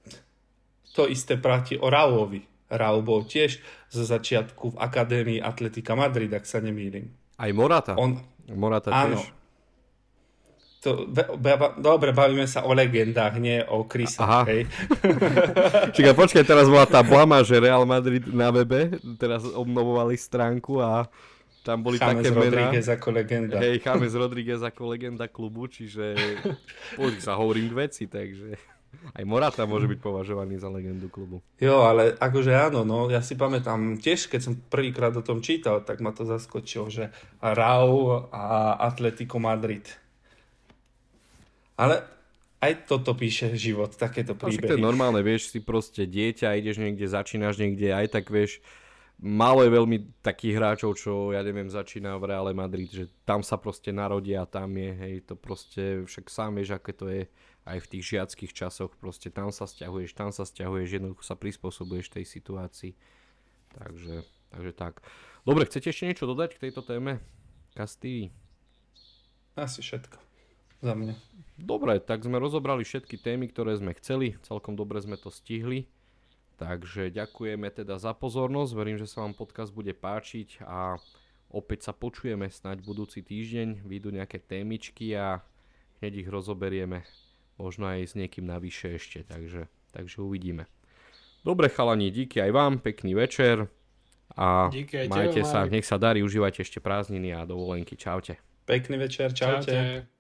To isté platí o Raulovi. Raul bol tiež zo začiatku v Akadémii Atletika Madrid, ak sa nemýlim. Aj Morata. On, Morata áno. tiež. To, dobre, bavíme sa o legendách, nie o Krysa. Hej. (laughs) Čiže počkaj, teraz bola tá blama, že Real Madrid na webe, teraz obnovovali stránku a tam boli James také Rodríguez mená. ako legenda. Hej, James Rodríguez ako legenda klubu, čiže (laughs) poď sa hovorím k veci, takže... Aj Morata môže byť považovaný za legendu klubu. Jo, ale akože áno, no, ja si pamätám, tiež keď som prvýkrát o tom čítal, tak ma to zaskočilo, že Rau a Atletico Madrid. Ale aj toto píše život, takéto príbehy. to je normálne, vieš, si proste dieťa, ideš niekde, začínaš niekde, aj tak vieš, málo je veľmi takých hráčov, čo ja neviem, začína v Reále Madrid, že tam sa proste narodia a tam je, hej, to proste, však sám vieš, aké to je aj v tých žiackých časoch, proste tam sa stiahuješ, tam sa stiahuješ, jednoducho sa prispôsobuješ tej situácii. Takže, takže tak. Dobre, chcete ešte niečo dodať k tejto téme? Castilli? Asi všetko. Za mňa. Dobre, tak sme rozobrali všetky témy, ktoré sme chceli. Celkom dobre sme to stihli. Takže ďakujeme teda za pozornosť. Verím, že sa vám podcast bude páčiť a opäť sa počujeme snáď budúci týždeň. Výjdu nejaké témičky a hneď ich rozoberieme možno aj s niekým navyše ešte, takže, takže uvidíme. Dobre chalani, díky aj vám, pekný večer a díky majte tebe, sa, nech sa darí, užívajte ešte prázdniny a dovolenky, čaute. Pekný večer, čaute. čaute.